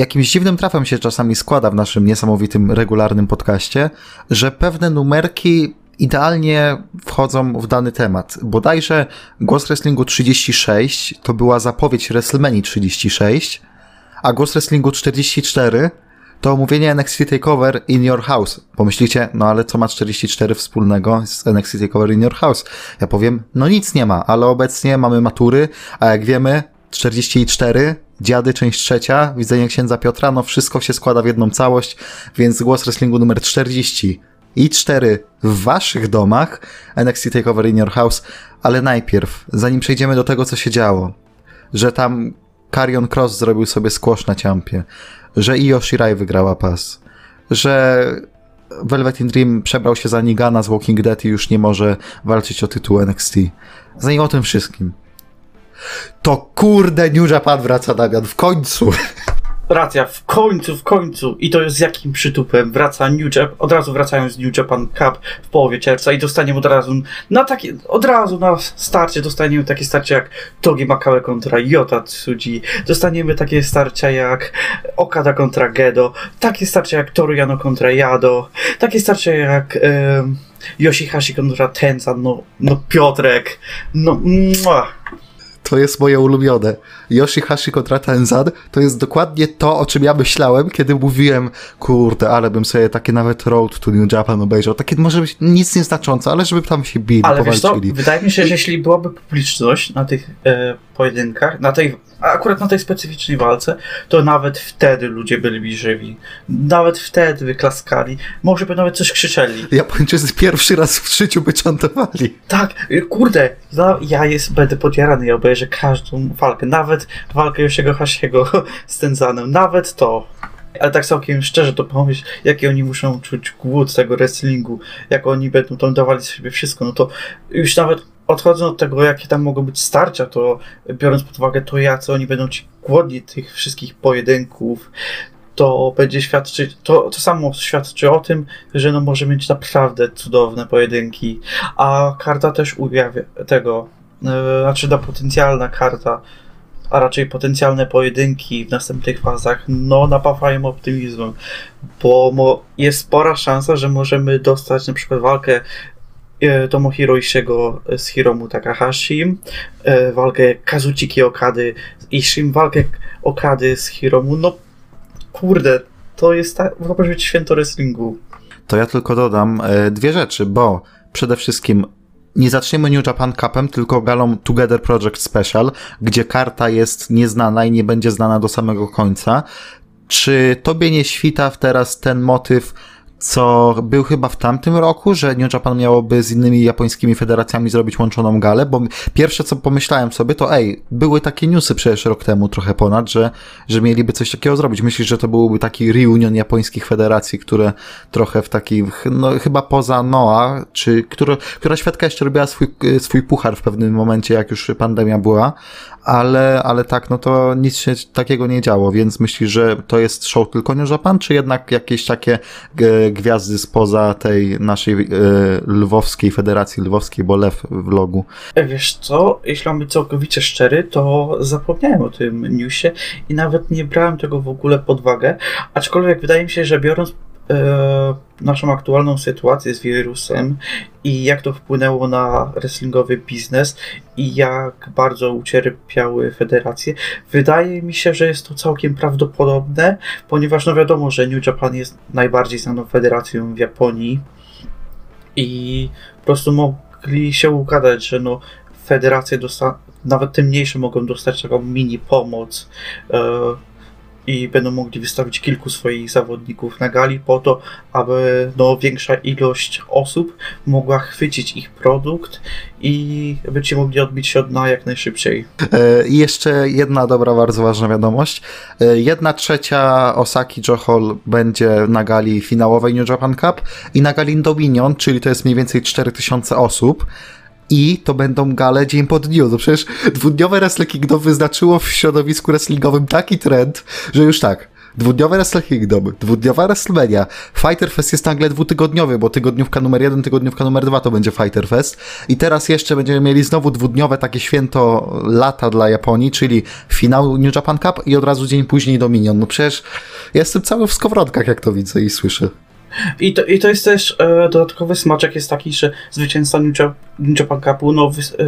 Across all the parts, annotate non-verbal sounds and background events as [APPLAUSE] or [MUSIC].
jakimś dziwnym trafem się czasami składa w naszym niesamowitym, regularnym podcaście, że pewne numerki idealnie wchodzą w dany temat. Bodajże Głos Wrestlingu 36 to była zapowiedź WrestleMania 36, a Głos Wrestlingu 44 to omówienie NXT TakeOver in Your House. Pomyślicie, no ale co ma 44 wspólnego z NXT TakeOver in Your House? Ja powiem, no nic nie ma, ale obecnie mamy matury, a jak wiemy, 44, dziady, część trzecia, widzenie księdza Piotra, no wszystko się składa w jedną całość, więc głos wrestlingu numer 40 i 4 w waszych domach, NXT TakeOver in Your House, ale najpierw, zanim przejdziemy do tego, co się działo, że tam Carion Cross zrobił sobie squash na ciampie, że Io Shirai wygrała pas, że Velvet in Dream przebrał się za Nigana z Walking Dead i już nie może walczyć o tytuł NXT. Zanim o tym wszystkim. To kurde New Japan wraca Damian, w końcu! Racja, w końcu, w końcu. I to jest z jakim przytupem. Wraca New Japan, od razu wracają z New Japan Cup w połowie czerwca i dostaniemy od razu na takie, od razu na starcie dostaniemy takie starcie jak Togi Makawe kontra Yota Tsuji. Dostaniemy takie starcia jak Okada kontra Gedo. Takie starcia jak Toru Yano kontra Yado. Takie starcia jak um, Yoshihashi kontra Tenzan. No, no Piotrek. No, mua to jest moje ulubione. Yoshihashi kontra Tenzan to jest dokładnie to, o czym ja myślałem, kiedy mówiłem, kurde, ale bym sobie takie nawet Road to New Japan obejrzał. Takie może być nic nieznaczące, ale żeby tam się bili, ale. Wiesz co, wydaje mi się, że jeśli byłaby publiczność na tych e, pojedynkach, na tej akurat na tej specyficznej walce, to nawet wtedy ludzie byli żywi. Nawet wtedy wyklaskali. Może by nawet coś krzyczeli. Japończycy pierwszy raz w życiu by czantowali. Tak, kurde, ja, ja jest, będę podjarany, ja obejrzę każdą walkę, nawet walkę Yoshiego Hasiego z Tenzanem, nawet to. Ale tak całkiem szczerze to pomyśl, jaki oni muszą czuć głód tego wrestlingu, jak oni będą tam dawali sobie wszystko, no to już nawet odchodząc od tego, jakie tam mogą być starcia, to biorąc pod uwagę to, jacy oni będą ci głodni tych wszystkich pojedynków, to będzie świadczyć, to, to samo świadczy o tym, że no może mieć naprawdę cudowne pojedynki, a karta też ujawia tego, yy, znaczy ta potencjalna karta, a raczej potencjalne pojedynki w następnych fazach, no napawają optymizmem, bo jest spora szansa, że możemy dostać na przykład walkę E, Tomohiro Ishiego z Hiromu Takahashi, e, walkę Kazuchiki Okady Ishim, walkę Okady z Hiromu, no kurde, to jest ta, to może być święto wrestlingu. To ja tylko dodam e, dwie rzeczy, bo przede wszystkim nie zaczniemy New Japan Cupem, tylko galą Together Project Special, gdzie karta jest nieznana i nie będzie znana do samego końca. Czy tobie nie świta teraz ten motyw co był chyba w tamtym roku, że New Japan miałoby z innymi japońskimi federacjami zrobić łączoną galę, bo pierwsze co pomyślałem sobie to ej, były takie newsy przecież rok temu trochę ponad, że, że mieliby coś takiego zrobić. Myślisz, że to byłby taki reunion japońskich federacji, które trochę w takich, no chyba poza Noa, czy która, świadka jeszcze robiła swój, swój puchar w pewnym momencie, jak już pandemia była, ale, ale tak, no to nic się takiego nie działo, więc myślisz, że to jest show tylko New Japan, czy jednak jakieś takie e, gwiazdy spoza tej naszej e, lwowskiej, Federacji Lwowskiej, bo lew w logu? Wiesz co, jeśli mam być całkowicie szczery, to zapomniałem o tym newsie i nawet nie brałem tego w ogóle pod uwagę, aczkolwiek wydaje mi się, że biorąc naszą aktualną sytuację z wirusem i jak to wpłynęło na wrestlingowy biznes i jak bardzo ucierpiały federacje. Wydaje mi się, że jest to całkiem prawdopodobne, ponieważ no wiadomo, że New Japan jest najbardziej znaną federacją w Japonii i po prostu mogli się ugadać, że no federacje nawet te mniejsze mogą dostać taką mini pomoc e, i będą mogli wystawić kilku swoich zawodników na gali po to, aby no, większa ilość osób mogła chwycić ich produkt i będziecie mogli odbić się od dna jak najszybciej. E, I jeszcze jedna dobra, bardzo ważna wiadomość. E, jedna trzecia Osaki Johol będzie na gali finałowej New Japan Cup i na gali Dominion, czyli to jest mniej więcej 4000 osób i to będą gale dzień po dniu. No przecież dwudniowe Wrestle Kingdom wyznaczyło w środowisku wrestlingowym taki trend, że już tak, Dwudniowe Wrestle Kingdom, dwudniowa WrestleMania. Fighter Fest jest nagle dwutygodniowy, bo tygodniówka numer jeden, tygodniówka numer dwa to będzie Fighter Fest. I teraz jeszcze będziemy mieli znowu dwudniowe takie święto lata dla Japonii, czyli finał New Japan Cup i od razu dzień później Dominion. No przecież jestem cały w skowrotkach, jak to widzę i słyszę. I to, I to jest też e, dodatkowy smaczek jest taki, że zwycięzca New Japan, Cupu no, e,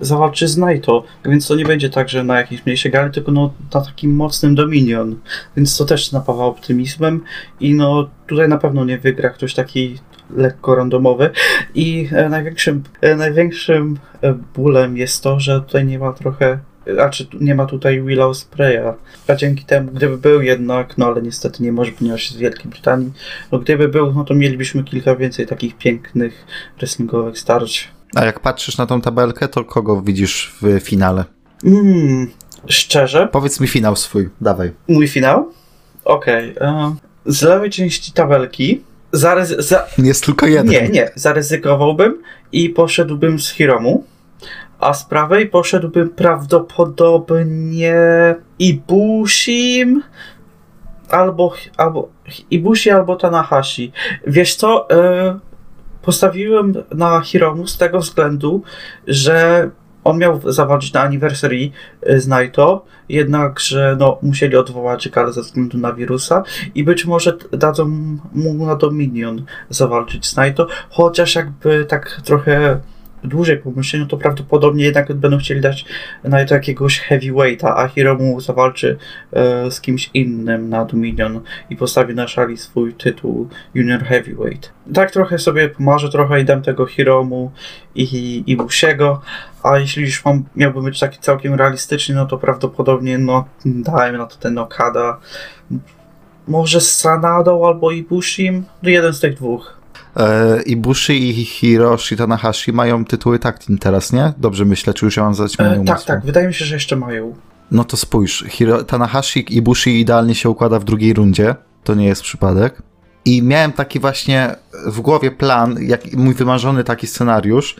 zawalczy z Naito, więc to nie będzie tak, że na jakiejś mniejszej gali, tylko no, na takim mocnym Dominion, więc to też napawa optymizmem i no tutaj na pewno nie wygra ktoś taki lekko randomowy. I e, największym, e, największym e, bólem jest to, że tutaj nie ma trochę znaczy nie ma tutaj Willow Spraya, a dzięki temu, gdyby był jednak, no ale niestety nie może, ponieważ jest z Wielkiej Brytanii, no gdyby był, no to mielibyśmy kilka więcej takich pięknych wrestlingowych starć. A jak patrzysz na tą tabelkę, to kogo widzisz w finale? Mm, szczerze? Powiedz mi finał swój, dawaj. Mój finał? Okej. Okay. Uh, z lewej części tabelki zaryzy- za... Jest tylko jeden. Nie, nie. Zaryzykowałbym i poszedłbym z Hiromu a z prawej poszedłbym prawdopodobnie Ibushim albo, albo Ibushi albo Tanahashi. Wiesz co? E, postawiłem na Hiromu z tego względu, że on miał zawalczyć na anniversary e, z Naito, jednakże no, musieli odwołać galę ze względu na wirusa i być może dadzą mu na Dominion zawalczyć z Naito, chociaż jakby tak trochę dłużej pomyśleniu, to prawdopodobnie jednak będą chcieli dać na to jakiegoś heavyweighta, a Hiromu zawalczy e, z kimś innym na Dominion i postawi na szali swój tytuł Junior Heavyweight. Tak trochę sobie pomarzę, trochę idem tego Hiromu i, i Busiego, a jeśli już mam, miałbym być taki całkiem realistyczny, no to prawdopodobnie no dajmy na to ten Okada, może z Sanadą albo Ibushim, no jeden z tych dwóch. E, Ibushi i Hiroshi Tanahashi mają tytuły team teraz, nie? Dobrze myślę, czy już ja mam zaćmione e, Tak, tak, wydaje mi się, że jeszcze mają. No to spójrz, Hiro, Tanahashi i Ibushi idealnie się układa w drugiej rundzie, to nie jest przypadek. I miałem taki właśnie w głowie plan, jak mój wymarzony taki scenariusz,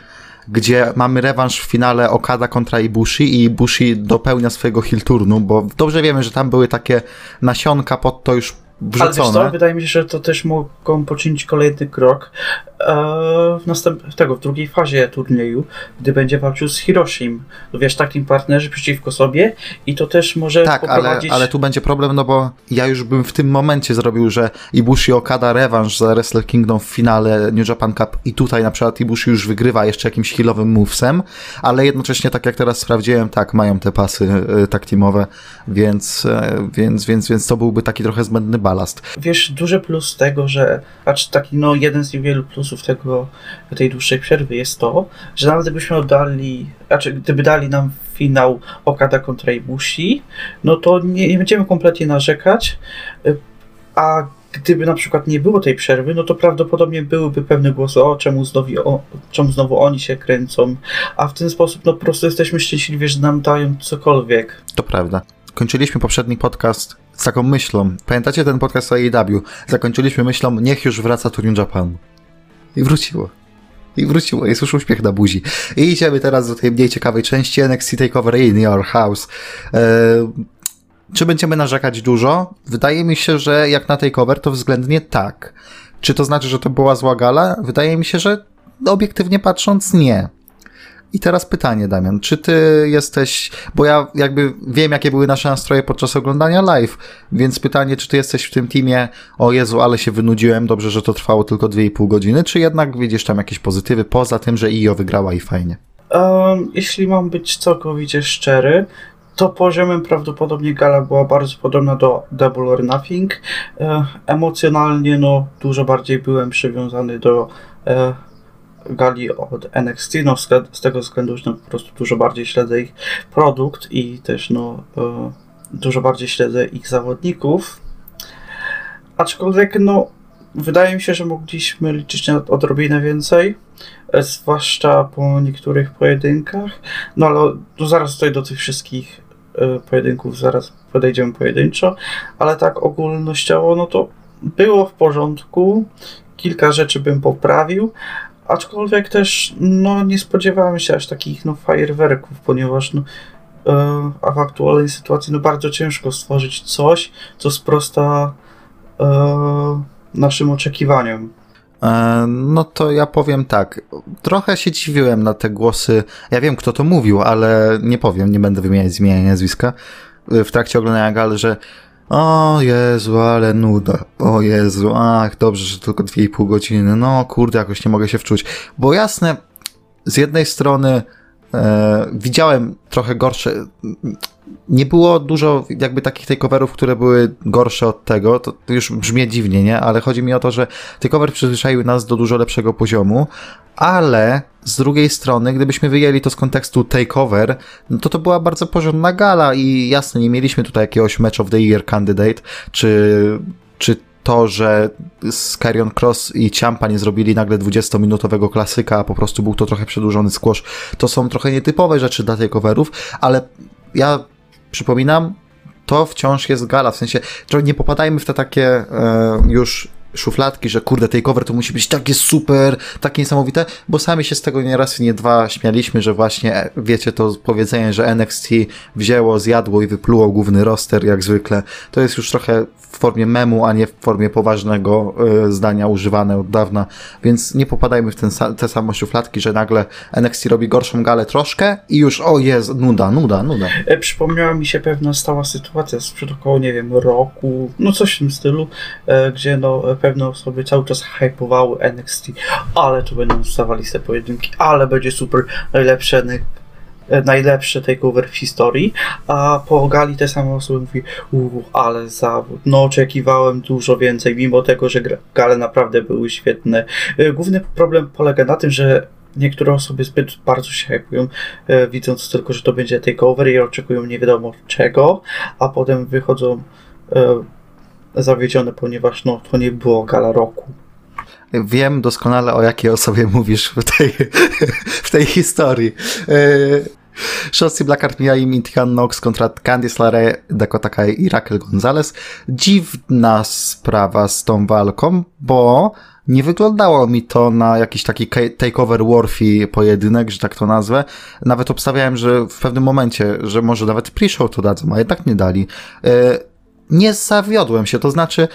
gdzie mamy rewanż w finale Okada kontra Ibushi i Ibushi dopełnia swojego heel turnu, bo dobrze wiemy, że tam były takie nasionka pod to już wrzucone. Ale co, wydaje mi się, że to też mogą poczynić kolejny krok e, w następ tego, w drugiej fazie turnieju, gdy będzie walczył z Hiroshim. No wiesz, takim partnerzy przeciwko sobie i to też może tak, poprowadzić... ale, ale tu będzie problem, no bo ja już bym w tym momencie zrobił, że Ibushi Okada rewanż za Wrestle Kingdom w finale New Japan Cup i tutaj na przykład Ibushi już wygrywa jeszcze jakimś healowym movesem, ale jednocześnie, tak jak teraz sprawdziłem, tak, mają te pasy y, tak teamowe, więc, y, więc, więc, więc to byłby taki trochę zbędny balast. Wiesz, duży plus tego, że, acz taki no jeden z niewielu plusów tego, tej dłuższej przerwy jest to, że nawet gdybyśmy oddali, znaczy gdyby dali nam finał Okada kontra Ibushi, no to nie, nie będziemy kompletnie narzekać, a gdyby na przykład nie było tej przerwy, no to prawdopodobnie byłyby pewne głosy, o czemu znowu, o, czemu znowu oni się kręcą, a w ten sposób no po prostu jesteśmy szczęśliwi, że nam dają cokolwiek. To prawda. Kończyliśmy poprzedni podcast z taką myślą. Pamiętacie ten podcast o AEW? Zakończyliśmy myślą, niech już wraca Turn Japan. I wróciło. I wróciło, jest już uśmiech na buzi. I idziemy teraz do tej mniej ciekawej części NXT TakeOver in Your House. Eee, czy będziemy narzekać dużo? Wydaje mi się, że jak na takeover to względnie tak. Czy to znaczy, że to była zła gala? Wydaje mi się, że obiektywnie patrząc nie. I teraz pytanie, Damian, czy ty jesteś, bo ja jakby wiem, jakie były nasze nastroje podczas oglądania live, więc pytanie, czy ty jesteś w tym teamie, o Jezu, ale się wynudziłem, dobrze, że to trwało tylko 2,5 godziny, czy jednak widzisz tam jakieś pozytywy, poza tym, że IO wygrała i fajnie? Um, jeśli mam być całkowicie szczery, to poziomem prawdopodobnie gala była bardzo podobna do Double or Nothing. E, emocjonalnie, no, dużo bardziej byłem przywiązany do e, gali od NXT, no z tego względu, że no, po prostu dużo bardziej śledzę ich produkt i też no e, dużo bardziej śledzę ich zawodników. Aczkolwiek no wydaje mi się, że mogliśmy liczyć na odrobinę więcej, e, zwłaszcza po niektórych pojedynkach. No ale no, zaraz tutaj do tych wszystkich e, pojedynków zaraz podejdziemy pojedynczo, ale tak ogólnościowo no to było w porządku. Kilka rzeczy bym poprawił, Aczkolwiek też no, nie spodziewałem się aż takich no, fajerwerków, ponieważ no, e, a w aktualnej sytuacji no bardzo ciężko stworzyć coś, co sprosta e, naszym oczekiwaniom. E, no to ja powiem tak. Trochę się dziwiłem na te głosy. Ja wiem, kto to mówił, ale nie powiem, nie będę wymieniać zmienia nazwiska. E, w trakcie oglądania gal, że o Jezu, ale nuda. O Jezu, ach, dobrze, że tylko 2,5 godziny. No kurde, jakoś nie mogę się wczuć. Bo jasne, z jednej strony e, widziałem trochę gorsze. Nie było dużo jakby takich takeoverów, które były gorsze od tego. To już brzmi dziwnie, nie? Ale chodzi mi o to, że takeover przyzwyczaiły nas do dużo lepszego poziomu, ale z drugiej strony, gdybyśmy wyjęli to z kontekstu takeover, no to to była bardzo porządna gala i jasne, nie mieliśmy tutaj jakiegoś match of the year candidate, czy, czy to, że Skyrion Cross i Ciampa nie zrobili nagle 20-minutowego klasyka, a po prostu był to trochę przedłużony squash, to są trochę nietypowe rzeczy dla takeoverów, ale ja przypominam, to wciąż jest gala, w sensie, nie popadajmy w te takie e, już szufladki, że kurde, takeover to musi być takie super, takie niesamowite, bo sami się z tego nie raz nie dwa śmialiśmy, że właśnie, e, wiecie, to powiedzenie, że NXT wzięło, zjadło i wypluło główny roster, jak zwykle, to jest już trochę w formie memu, a nie w formie poważnego y, zdania używane od dawna, więc nie popadajmy w ten, te same szufladki, że nagle NXT robi gorszą galę troszkę i już, o jest, nuda, nuda, nuda. E, przypomniała mi się pewna stała sytuacja sprzed około, nie wiem, roku, no coś w tym stylu, gdzie no pewne osoby cały czas hypowały NXT, ale tu będą stawali te pojedynki, ale będzie super, najlepsze E, najlepszy takeover w historii, a po gali te same osoby mówi, uuu, ale zawód, no oczekiwałem dużo więcej, mimo tego, że gale naprawdę były świetne. E, główny problem polega na tym, że niektóre osoby zbyt bardzo się hypują, e, widząc tylko, że to będzie takeover i oczekują nie wiadomo czego, a potem wychodzą zawiedzione, ponieważ no, to nie było gala roku. Wiem doskonale o jakiej osobie mówisz w tej, [LAUGHS] w tej historii. Shotzi Blackheart mija im Tian Nox kontra Candice LeRae, Dakota Kai i Raquel Gonzalez. Dziwna sprawa z tą walką, bo nie wyglądało mi to na jakiś taki takeover worthy pojedynek, że tak to nazwę. Nawet obstawiałem, że w pewnym momencie, że może nawet pre-show to dadzą, a jednak nie dali. Nie zawiodłem się, to znaczy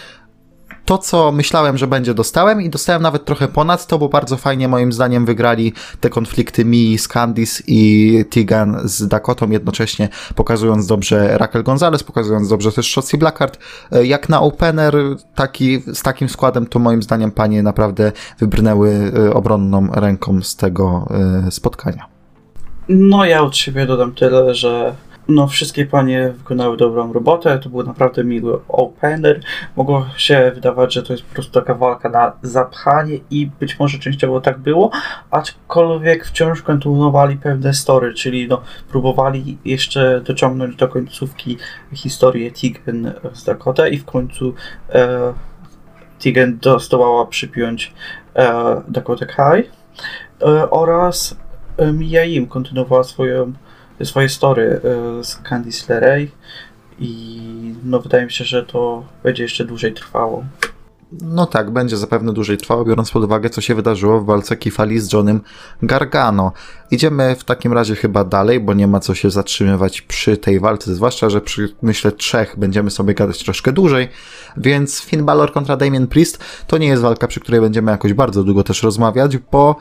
to, co myślałem, że będzie, dostałem i dostałem nawet trochę ponad to, bo bardzo fajnie moim zdaniem wygrali te konflikty Mi z Candice i Tigan z Dakotą, jednocześnie pokazując dobrze Raquel Gonzalez, pokazując dobrze też Shotzi Blackheart. E, jak na opener taki, z takim składem, to moim zdaniem panie naprawdę wybrnęły e, obronną ręką z tego e, spotkania. No ja od siebie dodam tyle, że no, wszystkie panie wykonały dobrą robotę, to był naprawdę miły opener. Mogło się wydawać, że to jest po prostu taka walka na zapchanie i być może częściowo tak było, aczkolwiek wciąż kontynuowali pewne story, czyli no, próbowali jeszcze dociągnąć do końcówki historię Tigen z Dakota i w końcu e, Tigen przypiąć e, Dakota Kai e, oraz e, Mia Im kontynuowała swoją swoje story e, z Candice LeRae i no wydaje mi się, że to będzie jeszcze dłużej trwało. No tak, będzie zapewne dłużej trwało, biorąc pod uwagę, co się wydarzyło w walce Kifali z Johnem Gargano. Idziemy w takim razie chyba dalej, bo nie ma co się zatrzymywać przy tej walce, zwłaszcza, że przy, myślę, trzech będziemy sobie gadać troszkę dłużej, więc Finn Balor kontra Damien Priest to nie jest walka, przy której będziemy jakoś bardzo długo też rozmawiać, bo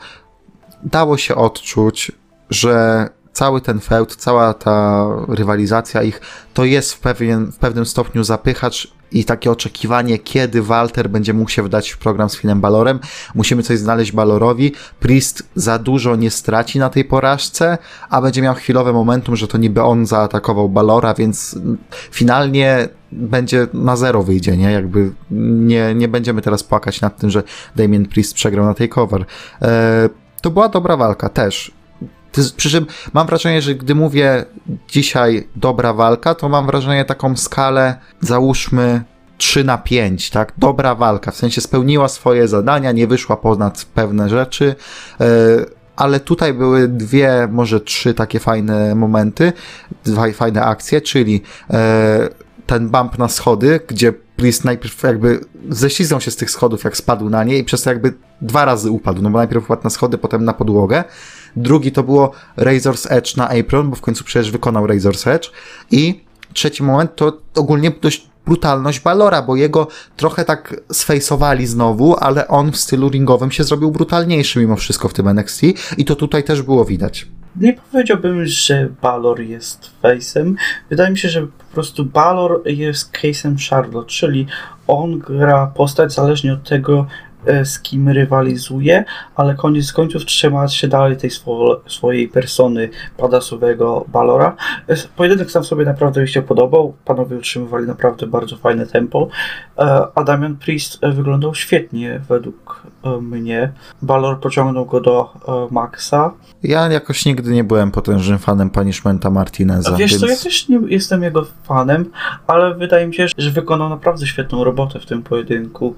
dało się odczuć, że cały ten feud, cała ta rywalizacja ich, to jest w, pewien, w pewnym stopniu zapychacz i takie oczekiwanie, kiedy Walter będzie mógł się wdać w program z Finem Balorem. Musimy coś znaleźć Balorowi. Priest za dużo nie straci na tej porażce, a będzie miał chwilowe momentum, że to niby on zaatakował Balora, więc finalnie będzie na zero wyjdzie, nie? Jakby nie, nie będziemy teraz płakać nad tym, że Damien Priest przegrał na tej cover. Eee, to była dobra walka też przy czym mam wrażenie, że gdy mówię dzisiaj dobra walka, to mam wrażenie taką skalę, załóżmy 3 na 5, tak? Dobra walka, w sensie spełniła swoje zadania, nie wyszła ponad pewne rzeczy, yy, ale tutaj były dwie, może trzy takie fajne momenty, dwa fajne akcje, czyli yy, ten bump na schody, gdzie Priest najpierw jakby ześliznął się z tych schodów, jak spadł na nie i przez to jakby dwa razy upadł, no bo najpierw upadł na schody, potem na podłogę, drugi to było Razor's Edge na Apron, bo w końcu przecież wykonał Razor's Edge i trzeci moment to ogólnie dość brutalność Balora, bo jego trochę tak sfejsowali znowu, ale on w stylu ringowym się zrobił brutalniejszy mimo wszystko w tym NXT i to tutaj też było widać. Nie powiedziałbym, że Balor jest face'em. Wydaje mi się, że po prostu Balor jest case'em Charlotte, czyli on gra postać zależnie od tego, z kim rywalizuje, ale koniec końców trzyma się dalej tej swo swojej persony padasowego Balora. E, pojedynek sam sobie naprawdę mi się podobał. Panowie utrzymywali naprawdę bardzo fajne tempo, e, a Damian Priest wyglądał świetnie według mnie. Balor pociągnął go do Maxa. Ja jakoś nigdy nie byłem potężnym fanem Punishmenta Martineza. Wiesz więc... co, ja też nie jestem jego fanem, ale wydaje mi się, że wykonał naprawdę świetną robotę w tym pojedynku.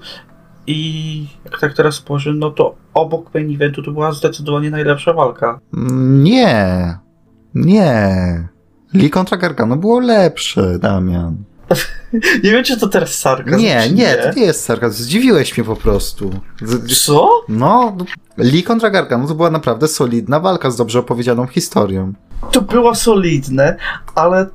I jak tak teraz spojrzę, no to obok main eventu to była zdecydowanie najlepsza walka. Nie. Nie. Lee kontra Gargano było lepsze, Damian. [LAUGHS] nie wiem, czy to teraz sarkazm. Nie, nie, nie, to nie jest sarkazm. Zdziwiłeś mnie po prostu. Co? No, Lee kontra Gargano to była naprawdę solidna walka z dobrze opowiedzianą historią. To było solidne, ale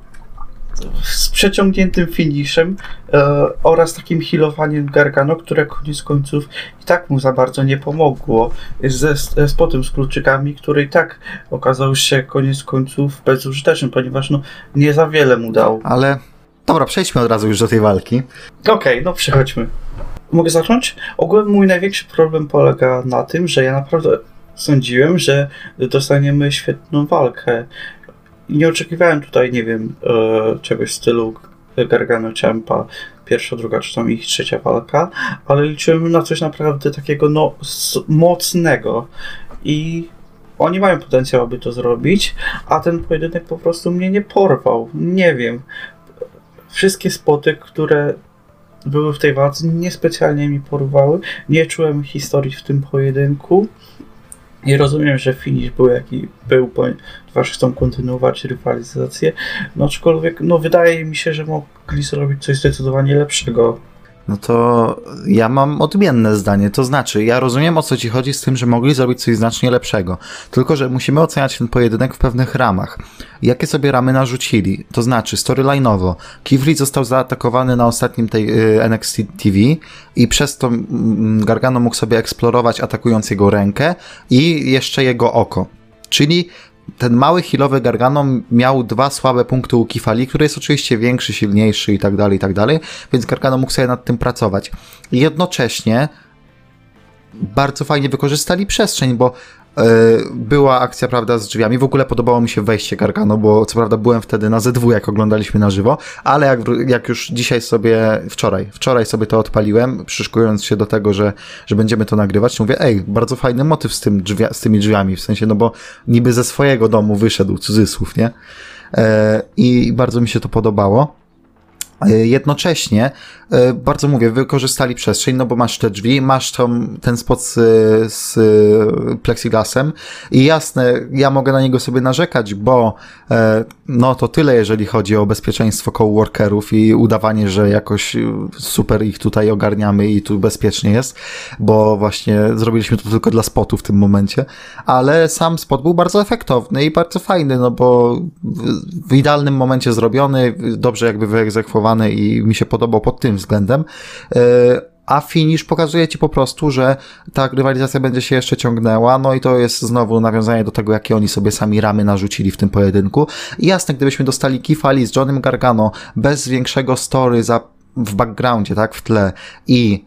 z przeciągniętym finiszem e, oraz takim healowaniem Gargano, które koniec końców i tak mu za bardzo nie pomogło. Ze, ze spotem z kluczykami, który i tak okazał się koniec końców bezużyteczny, ponieważ no, nie za wiele mu dał. Ale dobra, przejdźmy od razu już do tej walki. Okej, okay, no przechodźmy. Mogę zacząć? Ogólnie mój największy problem polega na tym, że ja naprawdę sądziłem, że dostaniemy świetną walkę nie oczekiwałem tutaj, nie wiem, e, czegoś w stylu Gargano Ciampa, pierwsza, druga czy tam ich trzecia walka, ale liczyłem na coś naprawdę takiego no, mocnego i oni mają potencjał, aby to zrobić, a ten pojedynek po prostu mnie nie porwał. Nie wiem. Wszystkie spoty, które były w tej walce, niespecjalnie mi porwały. Nie czułem historii w tym pojedynku. I rozumiem, że finish był jaki był, ponieważ chcą kontynuować rywalizację. No aczkolwiek, no wydaje mi się, że mogli zrobić coś zdecydowanie lepszego. No to ja mam odmienne zdanie. To znaczy, ja rozumiem o co ci chodzi z tym, że mogli zrobić coś znacznie lepszego. Tylko, że musimy oceniać ten pojedynek w pewnych ramach. Jakie sobie ramy narzucili? To znaczy, storyline'owo. Kivri został zaatakowany na ostatnim tej y, NXT TV i przez to mm, Gargano mógł sobie eksplorować atakując jego rękę i jeszcze jego oko. Czyli ten mały healowy Gargano miał dwa słabe punkty u Kifali, który jest oczywiście większy, silniejszy i tak dalej, i tak dalej, więc Gargano mógł sobie nad tym pracować. Jednocześnie bardzo fajnie wykorzystali przestrzeń, bo była akcja, prawda, z drzwiami. W ogóle podobało mi się wejście Gargano, bo co prawda byłem wtedy na Z2, jak oglądaliśmy na żywo, ale jak, jak już dzisiaj sobie, wczoraj, wczoraj sobie to odpaliłem, przyszykując się do tego, że, że będziemy to nagrywać, mówię, ej, bardzo fajny motyw z, tym drzwi, z tymi drzwiami, w sensie, no bo niby ze swojego domu wyszedł, cudzysłów, nie? E, I bardzo mi się to podobało. E, jednocześnie, e, bardzo mówię, wykorzystali przestrzeń, no bo masz te drzwi, masz tam ten spot z, z plexiglasem i jasne, ja mogę na niego sobie narzekać, bo e, no to tyle, jeżeli chodzi o bezpieczeństwo coworkerów i udawanie, że jakoś super ich tutaj ogarniamy i tu bezpiecznie jest, bo właśnie zrobiliśmy to tylko dla spotu w tym momencie, ale sam spot był bardzo efektowny i bardzo fajny, no bo w idealnym momencie zrobiony, dobrze jakby wyegzekwowany i mi się podobał pod tym względem. E, a finish pokazuje ci po prostu, że ta rywalizacja będzie się jeszcze ciągnęła, no i to jest znowu nawiązanie do tego, jakie oni sobie sami ramy narzucili w tym pojedynku. I jasne, gdybyśmy dostali Kifali z Johnem Gargano bez większego story za w backgroundzie, tak, w tle i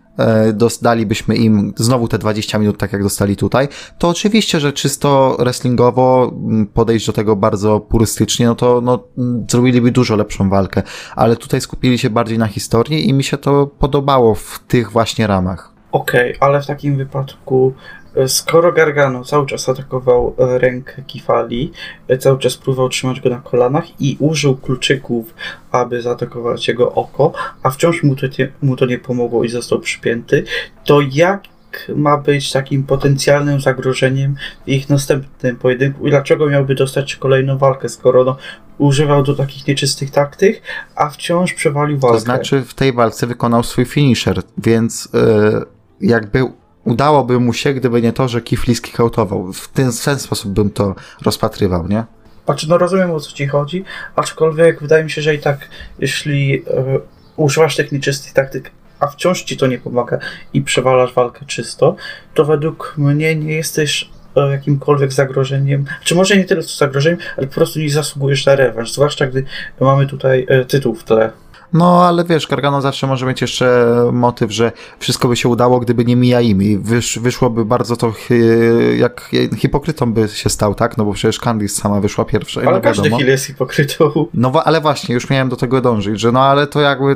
dalibyśmy im znowu te 20 minut, tak jak dostali tutaj, to oczywiście, że czysto wrestlingowo podejść do tego bardzo purystycznie, no to no, zrobiliby dużo lepszą walkę, ale tutaj skupili się bardziej na historii i mi się to podobało w tych właśnie ramach. Okej, okay, ale w takim wypadku Skoro Gargano cały czas atakował e, rękę Kifali, e, cały czas próbował trzymać go na kolanach i użył kluczyków, aby zaatakować jego oko, a wciąż mu to, nie, mu to nie pomogło i został przypięty, to jak ma być takim potencjalnym zagrożeniem w ich następnym pojedynku i dlaczego miałby dostać kolejną walkę, skoro no, używał do takich nieczystych taktyk, a wciąż przewalił walkę. To znaczy w tej walce wykonał swój finisher, więc yy, jakby udałoby mu się, gdyby nie to, że Keith Lee skikautował. W ten, w ten sposób bym to rozpatrywał, nie? Znaczy, no rozumiem o co ci chodzi, aczkolwiek wydaje mi się, że i tak, jeśli e, używasz tych nieczystych taktyk, a wciąż ci to nie pomaga i przewalasz walkę czysto, to według mnie nie jesteś e, jakimkolwiek zagrożeniem, czy może nie tyle co zagrożeniem, ale po prostu nie zasługujesz na rewanż, zwłaszcza gdy mamy tutaj e, tytuł w tle. No, ale wiesz, Gargano zawsze może mieć jeszcze motyw, że wszystko by się udało, gdyby nie mija im i wysz, wyszłoby bardzo to jak hipokrytą by się stał, tak? No bo przecież Candice sama wyszła pierwsza. Ale no każdy heal jest hipokrytą. No ale właśnie, już miałem do tego dążyć, że no ale to jakby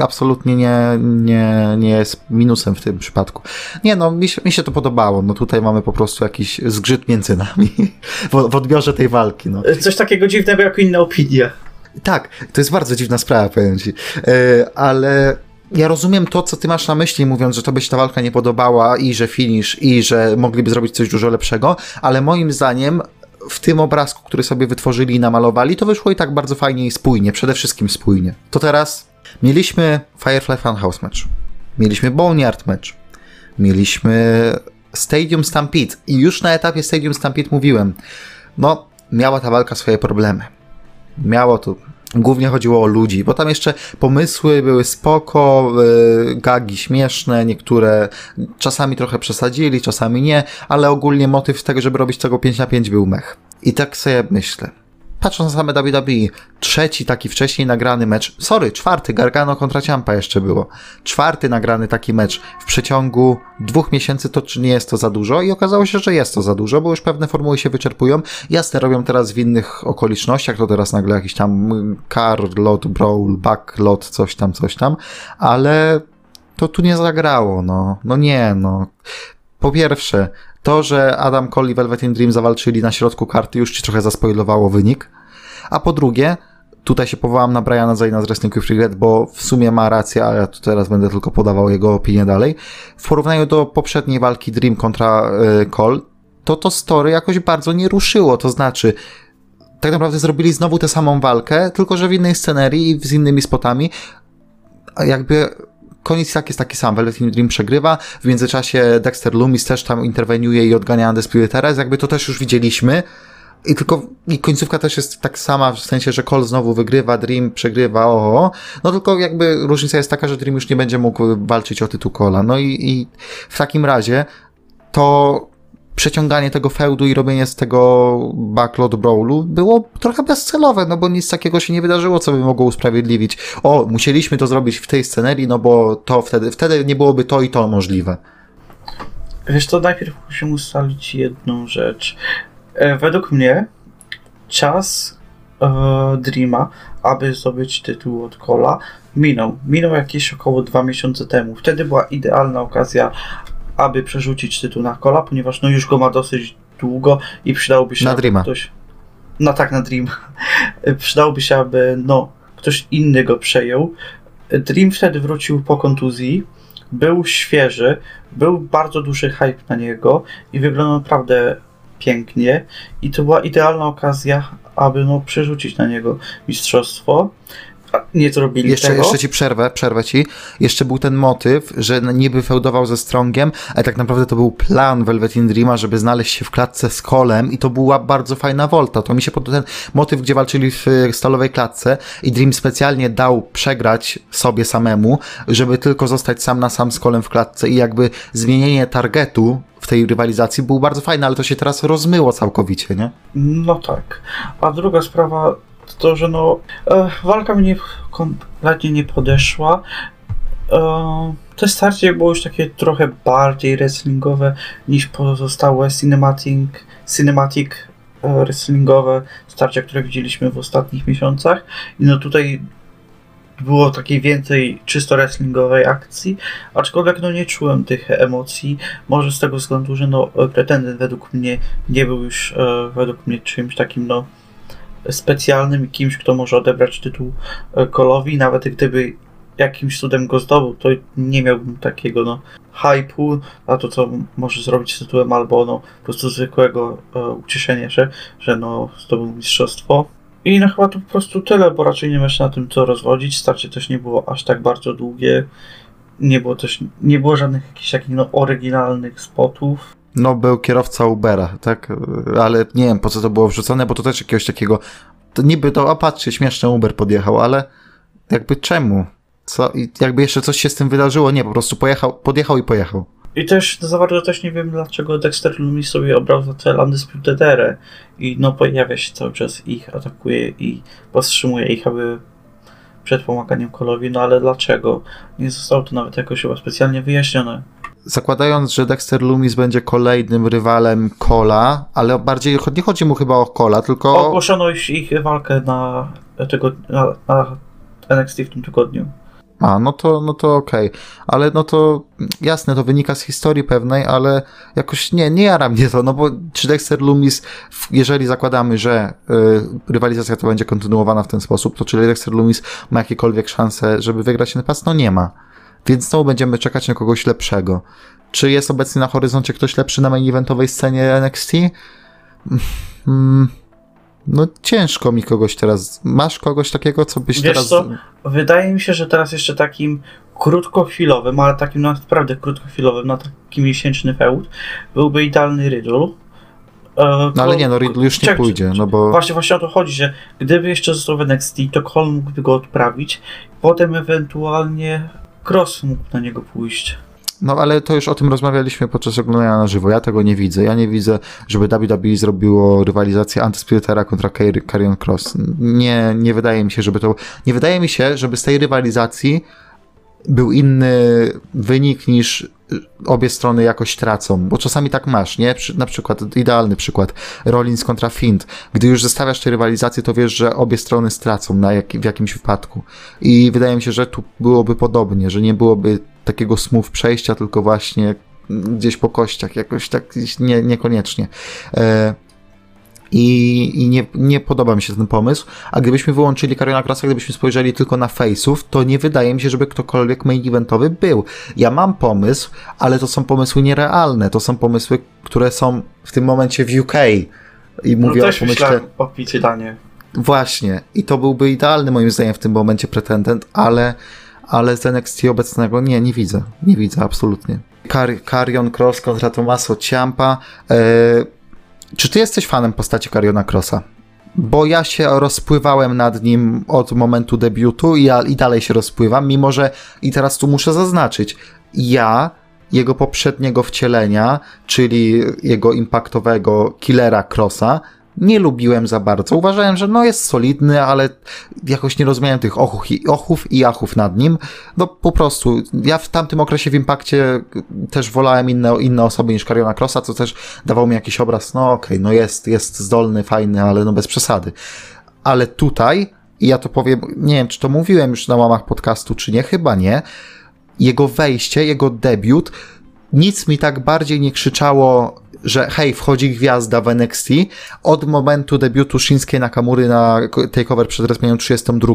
absolutnie nie, nie, nie jest minusem w tym przypadku. Nie no, mi się, mi się to podobało. No tutaj mamy po prostu jakiś zgrzyt między nami [LAUGHS] w, w odbiorze tej walki. No. Coś takiego dziwnego jak inna opinia. Tak, to jest bardzo dziwna sprawa, powiem ci. E, ale ja rozumiem to, co ty masz na myśli, mówiąc, że to by się ta walka nie podobała i że finish, i że mogliby zrobić coś dużo lepszego, ale moim zdaniem w tym obrazku, który sobie wytworzyli i namalowali, to wyszło i tak bardzo fajnie i spójnie, przede wszystkim spójnie. To teraz mieliśmy Firefly Funhouse match, mieliśmy Boneyard match, mieliśmy Stadium Stampede i już na etapie Stadium Stampede mówiłem, no, miała ta walka swoje problemy miało tu. Głównie chodziło o ludzi, bo tam jeszcze pomysły były spoko, yy, gagi śmieszne, niektóre czasami trochę przesadzili, czasami nie, ale ogólnie motyw tego, żeby robić tego 5 na 5 był mech. I tak sobie myślę. Patrząc na same WWE, trzeci taki wcześniej nagrany mecz, sorry, czwarty, Gargano kontra Ciampa jeszcze było. Czwarty nagrany taki mecz w przeciągu dwóch miesięcy, to czy nie jest to za dużo? I okazało się, że jest to za dużo, bo już pewne formuły się wyczerpują. Jasne, robią teraz w innych okolicznościach, to teraz nagle jakiś tam car, lot, brawl, back, lot, coś tam, coś tam, ale to tu nie zagrało, no. No nie, no. Po pierwsze, to, że Adam Cole i Velvet in Dream zawalczyli na środku karty, już ci trochę zaspoilowało wynik. A po drugie, tutaj się powołam na Briana Zayna z Wrestling with Regret, bo w sumie ma rację, a ja tu teraz będę tylko podawał jego opinię dalej. W porównaniu do poprzedniej walki Dream kontra y, Cole, to to story jakoś bardzo nie ruszyło, to znaczy tak naprawdę zrobili znowu tę samą walkę, tylko że w innej scenerii i z innymi spotami. Jakby koniec tak jest taki sam. Velvet Dream przegrywa. W międzyczasie Dexter Loomis też tam interweniuje i odgania Undisputed Jakby to też już widzieliśmy. I tylko, i końcówka też jest tak sama, w sensie, że Cole znowu wygrywa, Dream przegrywa, oho. No tylko jakby różnica jest taka, że Dream już nie będzie mógł walczyć o tytuł Cola. No i, i w takim razie to przeciąganie tego feudu i robienie z tego backlot brawlu było trochę bezcelowe, no bo nic takiego się nie wydarzyło, co by mogło usprawiedliwić. O, musieliśmy to zrobić w tej scenerii, no bo to wtedy, wtedy nie byłoby to i to możliwe. Wiesz to najpierw musimy ustalić jedną rzecz. E, według mnie czas e, Dreama, aby zdobyć tytuł od Cola, minął. Minął jakieś około dwa miesiące temu. Wtedy była idealna okazja, aby przerzucić tytuł na Cola, ponieważ no już go ma dosyć długo i przydałoby się Na Dreama. ktoś... No tak, na Dream. [LAUGHS] przydałoby się, aby no, ktoś inny go przejął. Dream wtedy wrócił po kontuzji, był świeży, był bardzo duży hype na niego i wyglądał naprawdę pięknie i to była idealna okazja, aby no, przerzucić na niego mistrzostwo. Nie zrobili Jeszcze, tego. jeszcze ci przerwę, przerwę ci. Jeszcze był ten motyw, że niby feudował ze Strongiem, ale tak naprawdę to był plan Velvet in Dreama, żeby znaleźć się w klatce z Kolem i to była bardzo fajna volta. To mi się podoba ten motyw, gdzie walczyli w e, stalowej klatce i Dream specjalnie dał przegrać sobie samemu, żeby tylko zostać sam na sam z Kolem w klatce i jakby zmienienie targetu w tej rywalizacji był bardzo fajne, ale to się teraz rozmyło całkowicie, nie? No tak. A druga sprawa to, że no e, walka mi nie, kompletnie nie podeszła. E, to starcie było już takie trochę bardziej wrestlingowe niż pozostałe cinematic, cinematic e, wrestlingowe starcia, które widzieliśmy w ostatnich miesiącach. I no tutaj było takiej więcej czysto wrestlingowej akcji, aczkolwiek no nie czułem tych emocji, może z tego względu, że no pretendent według mnie nie był już e, według mnie czymś takim no specjalnym kimś, kto może odebrać tytuł e, Kolowi, nawet gdyby jakimś cudem go zdobył, to nie miałbym takiego no hype'u na to, co może zrobić z tytułem, albo no po prostu zwykłego e, ucieszenia że no zdobył mistrzostwo. I no chyba to po prostu tyle, bo raczej nie ma się na tym co rozwodzić. Starcie też nie było aż tak bardzo długie. nie było też, nie było żadnych jakichś takich no, oryginalnych spotów. No, był kierowca Ubera, tak? Ale nie wiem, po co to było wrzucone, bo to też jakiegoś takiego. To niby to, a patrzcie, śmieszny Uber podjechał, ale jakby czemu? Co? I jakby jeszcze coś się z tym wydarzyło? Nie, po prostu pojechał, podjechał i pojechał. I też za bardzo też nie wiem, dlaczego Dexter Loomis sobie obrał za tę Undisputed Erę i no pojawia się cały czas ich, atakuje i powstrzymuje ich, aby przed pomaganiem Kolowi, no ale dlaczego? Nie zostało to nawet jakoś chyba specjalnie wyjaśnione. Zakładając, że Dexter Loomis będzie kolejnym rywalem Cola, ale bardziej nie chodzi mu chyba o Cola, tylko... Ogłoszono już ich walkę na, na, na NXT w tym tygodniu. A, no to, no to okej. Okay. Ale no to jasne, to wynika z historii pewnej, ale jakoś nie, nie jara mnie to, no bo czy Dexter Loomis, jeżeli zakładamy, że y, rywalizacja to będzie kontynuowana w ten sposób, to czy Dexter Loomis ma jakiekolwiek szanse, żeby wygrać ten pas? No nie ma. Więc znowu będziemy czekać na kogoś lepszego. Czy jest obecnie na horyzoncie ktoś lepszy na main eventowej scenie NXT? Hmm, no ciężko mi kogoś teraz. Masz kogoś takiego, co byś Wiesz teraz. Co? Wydaje mi się, że teraz jeszcze takim krótkochwilowym, ale takim naprawdę krótkochwilowym, na taki miesięczny feud, byłby idealny Riddle. E, no ale nie, no Riddle już nie pójdzie, no bo... Właśnie, właśnie o to chodzi, że gdyby jeszcze został w NXT, to Cole mógłby go odprawić, potem ewentualnie Cross mógł na niego pójść. No ale to już o tym rozmawialiśmy podczas oglądania na żywo. Ja tego nie widzę. Ja nie widzę, żeby WWE zrobiło rywalizację Antyspiritera kontra Karrion Cross. Nie, nie wydaje mi się, żeby to... Nie wydaje mi się, żeby z tej rywalizacji był inny wynik niż obie strony jakoś tracą, bo czasami tak masz, nie? Na przykład, idealny przykład, Rollins kontra Fint. Gdy już zestawiasz te rywalizacje, to wiesz, że obie strony stracą na jak, w jakimś wypadku. I wydaje mi się, że tu byłoby podobnie, że nie byłoby takiego smooth przejścia, tylko właśnie gdzieś po kościach, jakoś tak nie, niekoniecznie. E, i, i nie, nie podoba mi się ten pomysł. A gdybyśmy wyłączyli Kariona Crossa, gdybyśmy spojrzeli tylko na face'ów, to nie wydaje mi się, żeby ktokolwiek main eventowy był. Ja mam pomysł, ale to są pomysły nierealne. To są pomysły, które są w tym momencie w UK. I no mówię no o pomyśle... o picie danie. Właśnie. I to byłby idealny moim zdaniem w tym momencie pretendent, ale ale z NXT obecnego nie, nie widzę. Nie widzę, absolutnie. Karion Cross kontra Tomaso Ciampa. Eee, czy ty jesteś fanem postaci Kariona Crossa? Bo ja się rozpływałem nad nim od momentu debiutu i, ja, i dalej się rozpływam, mimo że i teraz tu muszę zaznaczyć, ja jego poprzedniego wcielenia, czyli jego impaktowego killera Crossa, nie lubiłem za bardzo. Uważałem, że no jest solidny, ale jakoś nie rozumiałem tych ochów i, ochów i achów nad nim. No po prostu, ja w tamtym okresie w Impakcie też wolałem inne, inne osoby niż Kariona Crossa, co też dawał mi jakiś obraz, no okej, okay, no jest, jest zdolny, fajny, ale no bez przesady. Ale tutaj, i ja to powiem, nie wiem, czy to mówiłem już na łamach podcastu, czy nie, chyba nie, jego wejście, jego debiut, nic mi tak bardziej nie krzyczało że hej, wchodzi gwiazda w NXT od momentu debiutu Shinsuke Nakamury na TakeOver przed WrestleMania 32.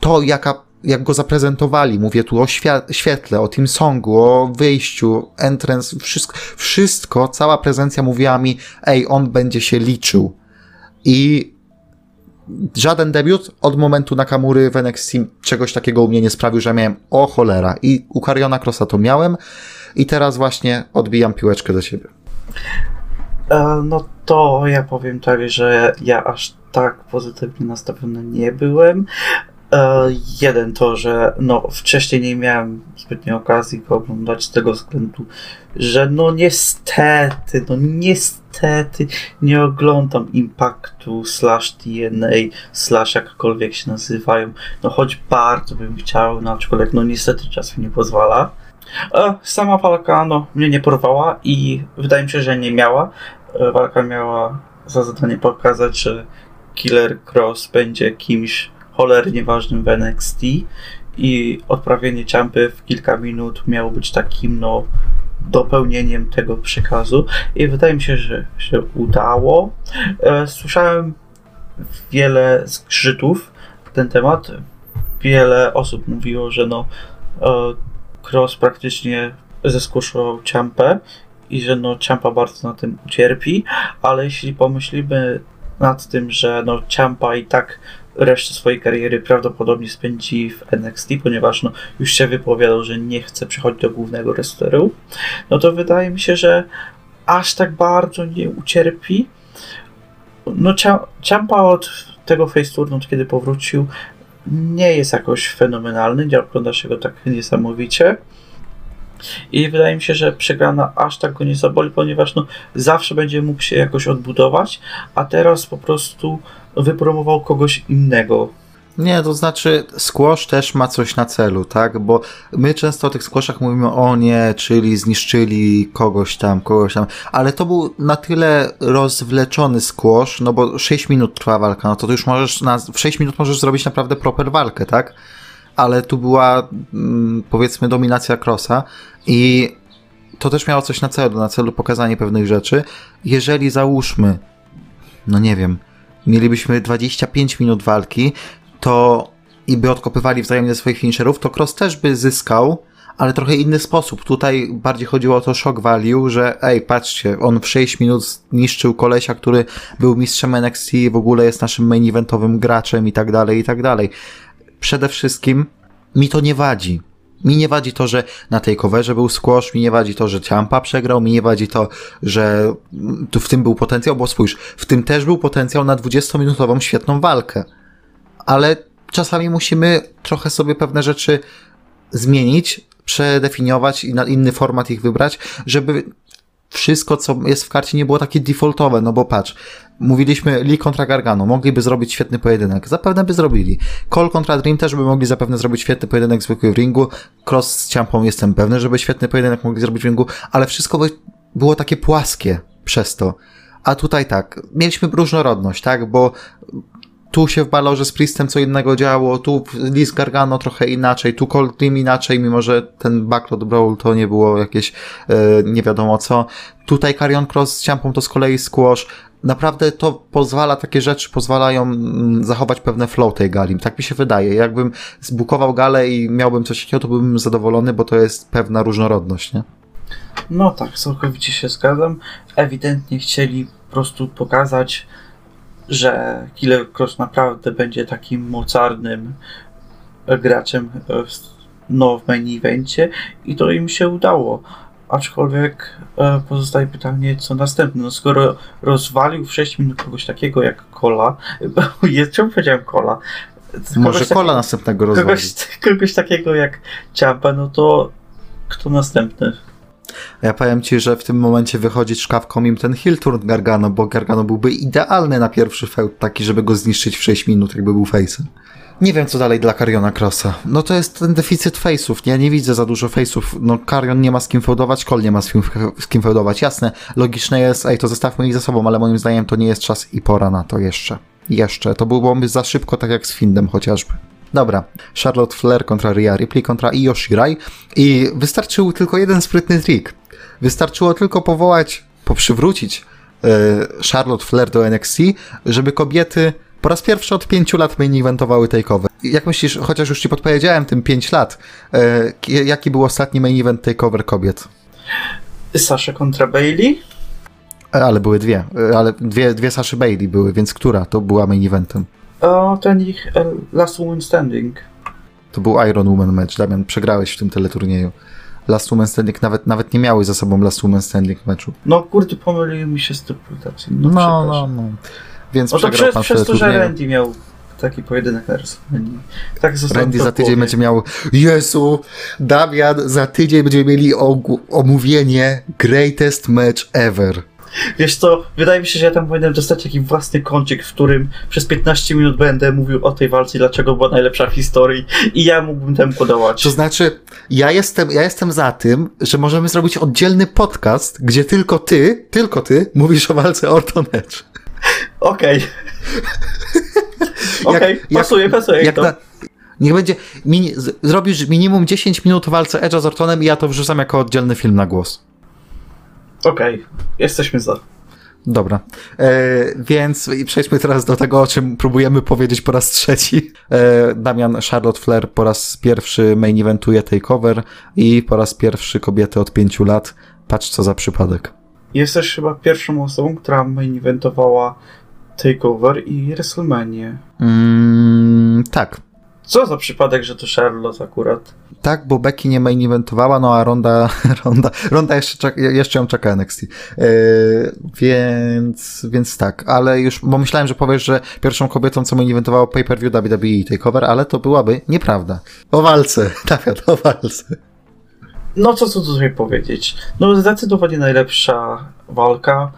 To jaka jak go zaprezentowali, mówię tu o świetle, o tym songu, o wyjściu, entrance, wszystko, wszystko, cała prezencja mówiła mi, ej, on będzie się liczył. I żaden debiut od momentu Nakamury w NXT czegoś takiego u mnie nie sprawił, że miałem o cholera. I u Kariona Crossa to miałem i teraz właśnie odbijam piłeczkę do siebie. E, no to ja powiem tak, że ja aż tak pozytywnie nastawiony nie byłem. E, jeden to, że no wcześniej nie miałem zbytnio okazji go oglądać z tego względu, że no niestety, no niestety nie oglądam Impactu slash TNA slash jakkolwiek się nazywają, no choć bardzo bym chciał, no aczkolwiek no niestety czas mi nie pozwala. E, sama walka no, mnie nie porwała i wydaje mi się, że nie miała. E, walka miała za zadanie pokazać, że Killer Cross będzie kimś cholernie ważnym w NXT i odprawienie ciampy w kilka minut miało być takim no dopełnieniem tego przekazu i wydaje mi się, że się udało. E, słyszałem wiele zgrzytów w ten temat. Wiele osób mówiło, że no Cross praktycznie zeskuszył Ciampę i że no Ciampa bardzo na tym ucierpi, ale jeśli pomyślimy nad tym, że no Ciampa i tak resztę swojej kariery prawdopodobnie spędzi w NXT, ponieważ no, już się wypowiadał, że nie chce przychodzić do głównego wrestleru, no to wydaje mi się, że aż tak bardzo nie ucierpi. No Ciampa od tego face turnu, kiedy powrócił, nie jest jakoś fenomenalny, nie ogląda się go tak niesamowicie. I wydaje mi się, że przegrana aż tak go nie zaboli, ponieważ no, zawsze będzie mógł się jakoś odbudować, a teraz po prostu wypromował kogoś innego. Nie, to znaczy squash też ma coś na celu, tak? Bo my często o tych squashach mówimy o nie, czyli zniszczyli kogoś tam, kogoś tam, ale to był na tyle rozwleczony squash, no bo 6 minut trwa walka, no to ty już możesz, na, w 6 minut możesz zrobić naprawdę proper walkę, tak? Ale tu była, mm, powiedzmy, dominacja Crossa i to też miało coś na celu, na celu pokazanie pewnych rzeczy. Jeżeli załóżmy, no nie wiem, mielibyśmy 25 minut walki, to i by odkopywali wzajemnie swoich finisherów, to Cross też by zyskał, ale trochę inny sposób. Tutaj bardziej chodziło o to shock value, że ej, patrzcie, on w 6 minut niszczył kolesia, który był mistrzem NXT, w ogóle jest naszym main eventowym graczem i tak dalej, i tak dalej. Przede wszystkim mi to nie wadzi. Mi nie wadzi to, że na tej coverze był squash, mi nie wadzi to, że Ciampa przegrał, mi nie wadzi to, że tu w tym był potencjał, bo spójrz, w tym też był potencjał na 20-minutową świetną walkę. Ale czasami musimy trochę sobie pewne rzeczy zmienić, przedefiniować i na inny format ich wybrać, żeby wszystko, co jest w karcie, nie było takie defaultowe, no bo patrz, mówiliśmy Lee kontra Gargano, mogliby zrobić świetny pojedynek, zapewne by zrobili. Cole kontra Dream też by mogli zapewne zrobić świetny pojedynek zwykły w ringu, Cross z Ciampą jestem pewny, żeby świetny pojedynek mogli zrobić w ringu, ale wszystko by było takie płaskie przez to. A tutaj tak, mieliśmy różnorodność, tak, bo tu się w balorze z Priestem co innego działo, tu Liz Gargano trochę inaczej, tu Cold Dream inaczej, mimo że ten Backlot Brawl to nie było jakieś e, nie wiadomo co. Tutaj Carion Cross z Ciampą to z kolei squash. Naprawdę to pozwala, takie rzeczy pozwalają mm, zachować pewne flow tej gali. Tak mi się wydaje. Jakbym zbukował galę i miałbym coś takiego, to byłbym zadowolony, bo to jest pewna różnorodność, nie? No tak, całkowicie się zgadzam. Ewidentnie chcieli po prostu pokazać że Killer Cross naprawdę będzie takim mocarnym graczem w, no, w main evencie i to im się udało. Aczkolwiek e, pozostaje pytanie, co następne. No, skoro rozwalił w 6 minut kogoś takiego jak Kola, [LAUGHS] czemu powiedziałem Kola? Może Kola następnego rozwali. Kogoś, [LAUGHS] kogoś takiego jak Ciampa, no to kto następny? Ja powiem ci, że w tym momencie wychodzi szkawką im ten hill turn Gargano, bo Gargano byłby idealny na pierwszy feud, taki, żeby go zniszczyć w 6 minut, jakby był face'em. Nie wiem, co dalej dla Cariona Crossa. No to jest ten deficyt face'ów. Ja nie widzę za dużo face'ów. No Carion nie ma z kim feudować, Cole nie ma z kim, z kim feudować. Jasne, logiczne jest, ej, to zostawmy ich za sobą, ale moim zdaniem to nie jest czas i pora na to jeszcze. Jeszcze. To byłoby za szybko, tak jak z Findem chociażby. Dobra, Charlotte Flair kontra Rhea Ripley kontra Io Shirai i wystarczył tylko jeden sprytny trik. Wystarczyło tylko powołać, poprzywrócić e, Charlotte Flair do NXT, żeby kobiety po raz pierwszy od pięciu lat main eventowały takeover. Jak myślisz, chociaż już ci podpowiedziałem tym pięć lat, e, jaki był ostatni main event takeover kobiet? Sasha kontra Bailey? E, ale były dwie, ale dwie, dwie Saszy Bailey były, więc która to była main eventem? O, ten ich Last Woman Standing. To był Iron Woman match, Damian, przegrałeś w tym teleturnieju. Last Woman Standing nawet, nawet nie miały za sobą Last Woman Standing meczu. No kurde, pomyliły mi się stipulacje. No, no, no, no. Więc no to przez, pan przez to, że Randy miał taki pojedynek na Tak Randy za tydzień będzie miał Jezu, Damian, za tydzień będziemy mieli omówienie Greatest Match Ever. Wiesz co, wydaje mi się, że ja tam powinienem dostać taki własny kącik, w którym przez 15 minut będę mówił o tej walce, dlaczego była najlepsza w historii i ja mógłbym temu podawać. To znaczy, ja jestem, ja jestem za tym, że możemy zrobić oddzielny podcast, gdzie tylko ty, tylko ty mówisz o walce Orton Edge. Okej. [LAUGHS] Okej, okay. pasuje, pasuje. Jak to. Na, niech będzie, zrobisz minimum 10 minut o walce Edge'a z Ortonem i ja to wrzucam jako oddzielny film na głos. Okej, okay. jesteśmy za. Dobra, e, więc przejdźmy teraz do tego, o czym próbujemy powiedzieć po raz trzeci. E, Damian Charlotte Flair po raz pierwszy main eventuje takeover i po raz pierwszy kobiety od pięciu lat. Patrz co za przypadek. Jesteś chyba pierwszą osobą, która main eventowała Takeover i WrestleMania. Mm, tak. Co za przypadek, że to Charlotte akurat. Tak, bo Becky nie main eventowała, no a Ronda, [LAUGHS] Ronda, Ronda jeszcze, czeka, jeszcze ją czeka NXT. Yy, więc, więc tak, ale już, bo myślałem, że powiesz, że pierwszą kobietą, co main eventowała pay-per-view WWE Takeover, ale to byłaby nieprawda. O walce, [LAUGHS] Dawiat, o walce. No co co tutaj powiedzieć? No zdecydowanie najlepsza walka.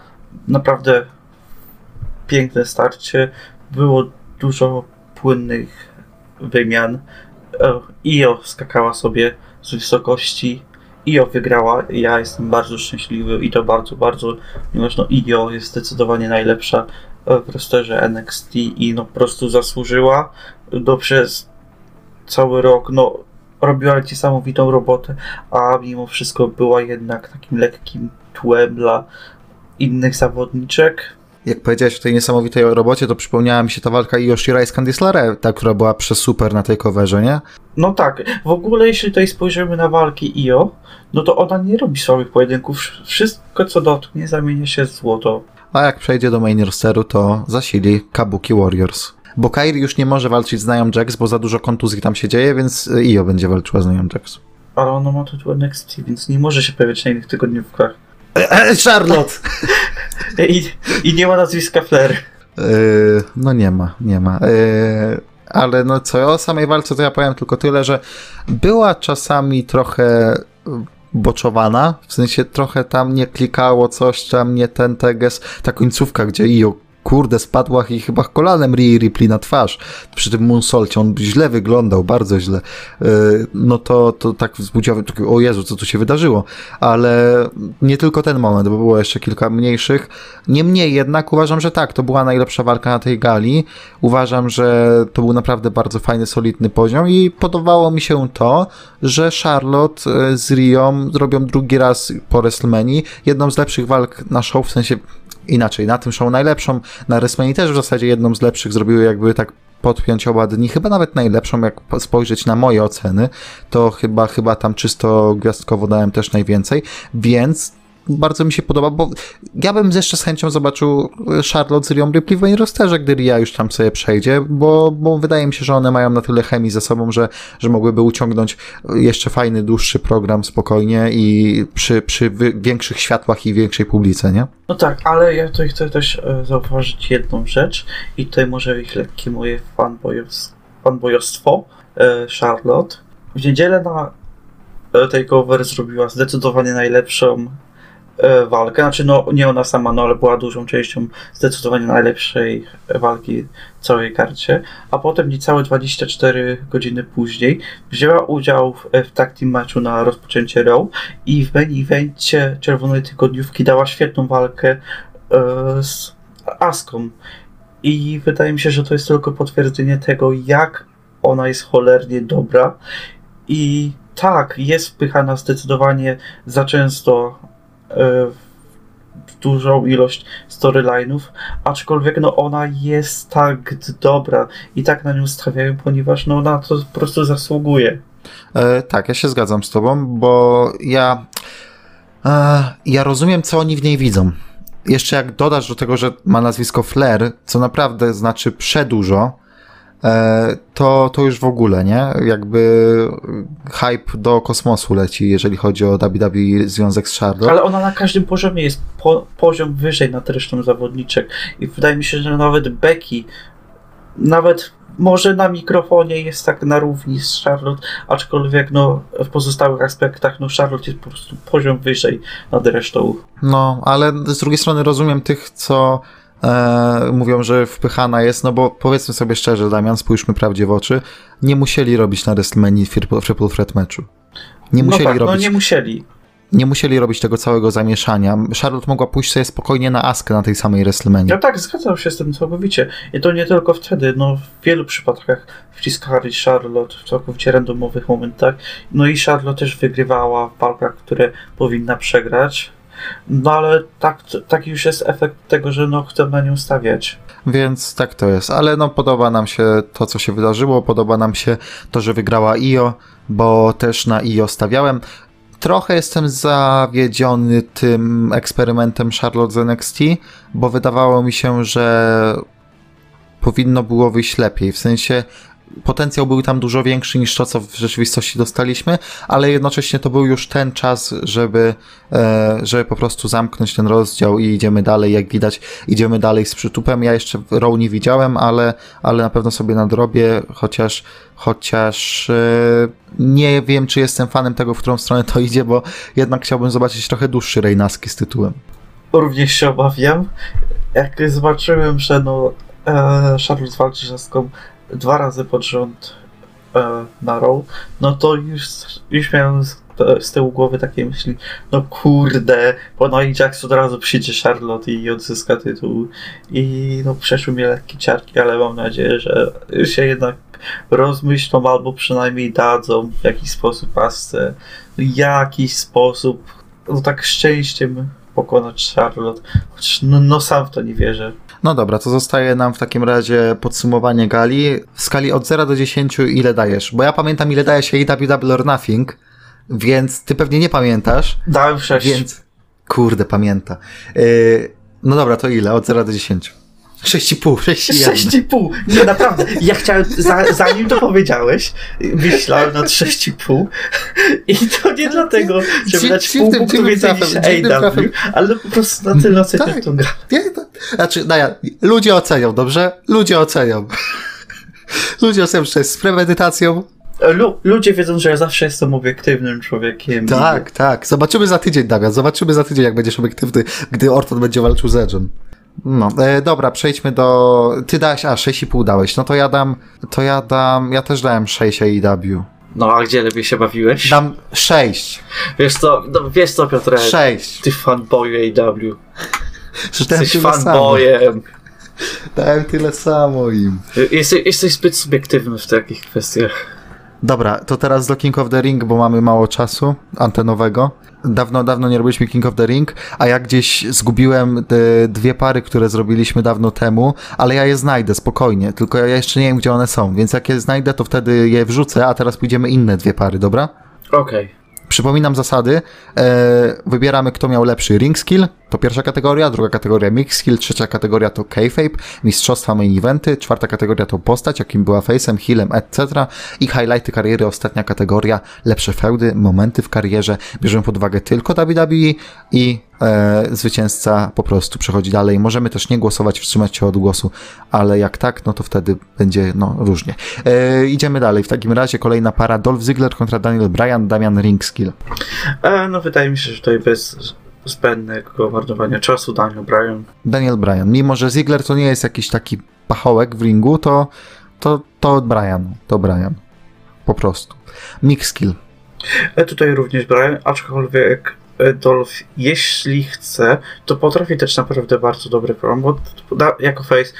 Naprawdę piękne starcie. Było dużo płynnych wymian. E, Io skakała sobie z wysokości. Io wygrała. Ja jestem bardzo szczęśliwy i to bardzo, bardzo, ponieważ no Io jest zdecydowanie najlepsza w rosterze NXT i no po prostu zasłużyła. No przez cały rok, no robiła niesamowitą robotę, a mimo wszystko była jednak takim lekkim tłem dla innych zawodniczek. Jak powiedziałeś o tej niesamowitej robocie, to przypomniała mi się ta walka z Candice LeRae, ta, która była przez super na tej coverze, nie? No tak, w ogóle jeśli tutaj spojrzymy na walki Io, no to ona nie robi słabych pojedynków. Wszystko co dotknie zamienia się w złoto. A jak przejdzie do main rosteru, to zasili Kabuki Warriors. Bo Kairi już nie może walczyć z Nia Jax, bo za dużo kontuzji tam się dzieje, więc Io będzie walczyła z Nia Jax. Ale ona ma tytuł NXT, więc nie może się pojawiać na innych tygodniówkach. [LAUGHS] Charlotte! I, I nie ma nazwiska Flair. Yy, no nie ma, nie ma. Yy, ale no co, o samej walce to ja powiem tylko tyle, że była czasami trochę boczowana, w sensie trochę tam nie klikało coś tam, nie ten teges, ta końcówka, gdzie Io kurde, spadła i chyba kolanem Rhea Ripley na twarz. Przy tym moonsaulcie, on źle wyglądał, bardzo źle, no to, to tak wzbudziło, o Jezu, co tu się wydarzyło, ale nie tylko ten moment, bo było jeszcze kilka mniejszych, niemniej jednak uważam, że tak, to była najlepsza walka na tej gali, uważam, że to był naprawdę bardzo fajny, solidny poziom i podobało mi się to, że Charlotte z Rią zrobią drugi raz po WrestleMania, jedną z lepszych walk na show, w sensie inaczej, na tym show najlepszą, na WrestleMania też w zasadzie jedną z lepszych zrobiły jakby tak podpiąć oba dni, chyba nawet najlepszą, jak spojrzeć na moje oceny, to chyba, chyba tam czysto gwiazdkowo dałem też najwięcej, więc bardzo mi się podoba, bo ja bym jeszcze z chęcią zobaczył Charlotte z Rią Ripley w main rosterze, gdy Ria już tam sobie przejdzie, bo, bo wydaje mi się, że one mają na tyle chemii ze sobą, że, że mogłyby uciągnąć jeszcze fajny, dłuższy program spokojnie i przy, przy większych światłach i większej publice, nie? No tak, ale ja tutaj chcę też e, zauważyć jedną rzecz i tutaj może być lekkie moje fanboyostwo e, Charlotte. W niedzielę na e, Takeover zrobiła zdecydowanie najlepszą E, walkę. Znaczy, no nie ona sama, no ale była dużą częścią zdecydowanie najlepszej walki w całej karcie. A potem niecałe 24 godziny później wzięła udział w, w team meczu na rozpoczęcie Raw i w main evencie Czerwonej Tygodniówki dała świetną walkę e, z Aską. I wydaje mi się, że to jest tylko potwierdzenie tego, jak ona jest cholernie dobra. I tak, jest wpychana zdecydowanie za często E, dużą ilość storyline'ów, aczkolwiek no ona jest tak dobra i tak na nią stawiają, ponieważ no ona to po prostu zasługuje. E, tak, ja się zgadzam z tobą, bo ja e, ja rozumiem, co oni w niej widzą. Jeszcze jak dodasz do tego, że ma nazwisko Flair, co naprawdę znaczy przedużo, E, to, to już w ogóle, nie? Jakby hype do kosmosu leci, jeżeli chodzi o WWE związek z Charlotte. Ale ona na każdym poziomie jest po, poziom wyżej nad resztą zawodniczek i wydaje mi się, że nawet Becky nawet może na mikrofonie jest tak na równi z Charlotte, aczkolwiek no, w pozostałych aspektach no, Charlotte jest po prostu poziom wyżej nad resztą. No, ale z drugiej strony rozumiem tych, co e, mówią, że wpychana jest, no bo powiedzmy sobie szczerze, Damian, spójrzmy prawdzie w oczy, nie musieli robić na WrestleMania Triple Threat meczu. Nie no musieli tak, robić. No nie musieli. Nie musieli robić tego całego zamieszania. Charlotte mogła pójść sobie spokojnie na Askę na tej samej WrestleMania. No tak, zgadzam się z tym całkowicie. I to nie tylko wtedy, no w wielu przypadkach wciskali Charlotte w całkowicie randomowych momentach. No i Charlotte też wygrywała w walkach, które powinna przegrać no ale tak, już jest efekt tego, że no chcę na nią stawiać. Więc tak to jest, ale no podoba nam się to, co się wydarzyło, podoba nam się to, że wygrała IO, bo też na IO stawiałem. Trochę jestem zawiedziony tym eksperymentem Charlotte z NXT, bo wydawało mi się, że powinno było wyjść lepiej. W sensie potencjał był tam dużo większy niż to, co w rzeczywistości dostaliśmy, ale jednocześnie to był już ten czas, żeby, e, żeby po prostu zamknąć ten rozdział i idziemy dalej. Jak widać, idziemy dalej z przytupem. Ja jeszcze Row nie widziałem, ale, ale na pewno sobie nadrobię, chociaż, chociaż e, nie wiem, czy jestem fanem tego, w którą stronę to idzie, bo jednak chciałbym zobaczyć trochę dłuższy Rejnaski z tytułem. Również się obawiam. Jak zobaczyłem, że no e, Charlotte walczy z dwa razy pod rząd e, na row, no to już, już miałem z, z tyłu głowy takie myśli, no kurde, po Nia Jax od razu przyjdzie Charlotte i odzyska tytuł. I no przeszły mnie lekkie ciarki, ale mam nadzieję, że się jednak rozmyślą albo przynajmniej dadzą w jakiś sposób pasce, w jakiś sposób, no tak szczęściem pokonać Charlotte. Chociaż no, no sam w to nie wierzę. No dobra, to zostaje nam w takim razie podsumowanie gali. W skali od 0 do 10 ile dajesz? Bo ja pamiętam ile daje się AW Double or Nothing, więc ty pewnie nie pamiętasz. Dałem 6. Więc, kurde, pamięta. Yy, no dobra, to ile? Od 0 do 10. 6,5, 6,1. 6,5. Nie, naprawdę. Ja chciałem, za, zanim to powiedziałeś, myślałem nad 6,5 i to nie dlatego, żeby dać pół punktu więcej niż AW, ale po prostu na tyle oceniam Tak. tą grę. Nie, to, znaczy, no ja, ludzie ocenią, dobrze? Ludzie ocenią. Ludzie ocenią, że to jest z premedytacją. Lu, ludzie wiedzą, że ja zawsze jestem obiektywnym człowiekiem. Tak, tak. Zobaczymy za tydzień, Damian. Zobaczymy za tydzień, jak będziesz obiektywny, gdy Orton będzie walczył z Edge'em. No, e, dobra, przejdźmy do... Ty dałeś, a 6,5 dałeś. No to ja dam, to ja dam, ja też dałem 6 AEW. No, a gdzie lepiej się bawiłeś? Dam 6. Wiesz co, no, wiesz co Piotrek? 6. Ty fanboy AW. Przeczytałem [LAUGHS] Jesteś fanboyem. Dałem tyle samo im. Jesteś, jesteś zbyt subiektywny w takich kwestiach. Dobra, to teraz do King of the Ring, bo mamy mało czasu antenowego. Dawno, dawno nie robiliśmy King of the Ring, a ja gdzieś zgubiłem te dwie pary, które zrobiliśmy dawno temu, ale ja je znajdę spokojnie, tylko ja jeszcze nie wiem, gdzie one są, więc jak je znajdę, to wtedy je wrzucę, a teraz pójdziemy inne dwie pary, dobra? Okej. Przypominam zasady. E, wybieramy, kto miał lepszy ring skill. To pierwsza kategoria, druga kategoria mix skill, trzecia kategoria to kayfabe, mistrzostwa main eventy, czwarta kategoria to postać, jakim była face'em, healem, etc. I highlighty kariery, ostatnia kategoria, lepsze feudy, momenty w karierze. Bierzemy pod uwagę tylko WWE i e, zwycięzca po prostu przechodzi dalej. Możemy też nie głosować, wstrzymać się od głosu, ale jak tak, no to wtedy będzie no różnie. E, idziemy dalej. W takim razie kolejna para Dolph Ziggler kontra Daniel Bryan, Damian ring skill. E, No wydaje mi się, że tutaj bez zbędnego marnowania czasu Daniel Bryan. Daniel Bryan. Mimo, że Ziggler to nie jest jakiś taki pachołek w ringu, to, to, to Bryan. To Bryan. Po prostu. Mix skill. E, Tutaj również Bryan, aczkolwiek e, Dolph, jeśli chce, to potrafi dać naprawdę bardzo dobre promo. Jako face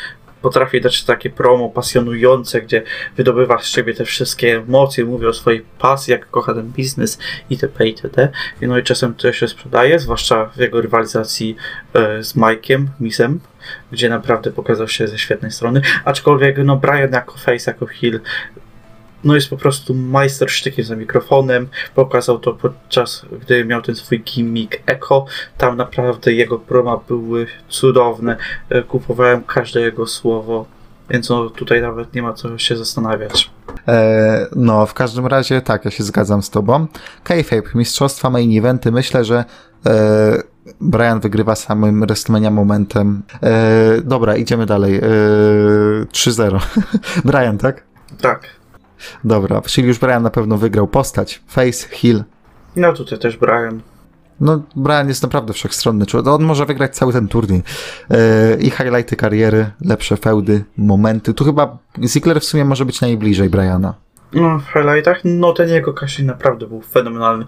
potrafi dać takie promo pasjonujące, gdzie wydobywa z siebie te wszystkie emocje, mówi o swojej pasji, jak kocha ten biznes itp. itd. No i czasem to się sprzedaje, zwłaszcza w jego rywalizacji e, z Mike'iem, Misem, gdzie naprawdę pokazał się ze świetnej strony. Aczkolwiek no Brian jako face, jako heel no jest po prostu majstersztykiem za mikrofonem. Pokazał to podczas, gdy miał ten swój gimmick Echo. Tam naprawdę jego proma były cudowne. E, Kupowałem każde jego słowo. Więc no tutaj nawet nie ma co się zastanawiać. E, no, w każdym razie tak, ja się zgadzam z tobą. Kayfabe, mistrzostwa main eventy. Myślę, że e, Brian wygrywa samym WrestleMania momentem. E, dobra, idziemy dalej. E, 3-0. [LAUGHS] Brian, tak? Tak. Dobra, czyli już Brian na pewno wygrał postać. Face, heel. No tutaj też Brian. No, Brian jest naprawdę wszechstronny. człowiek. On może wygrać cały ten turniej. E, I highlighty kariery, lepsze feudy, momenty. Tu chyba Ziggler w sumie może być najbliżej Briana. No, w highlightach, no ten jego casting naprawdę był fenomenalny.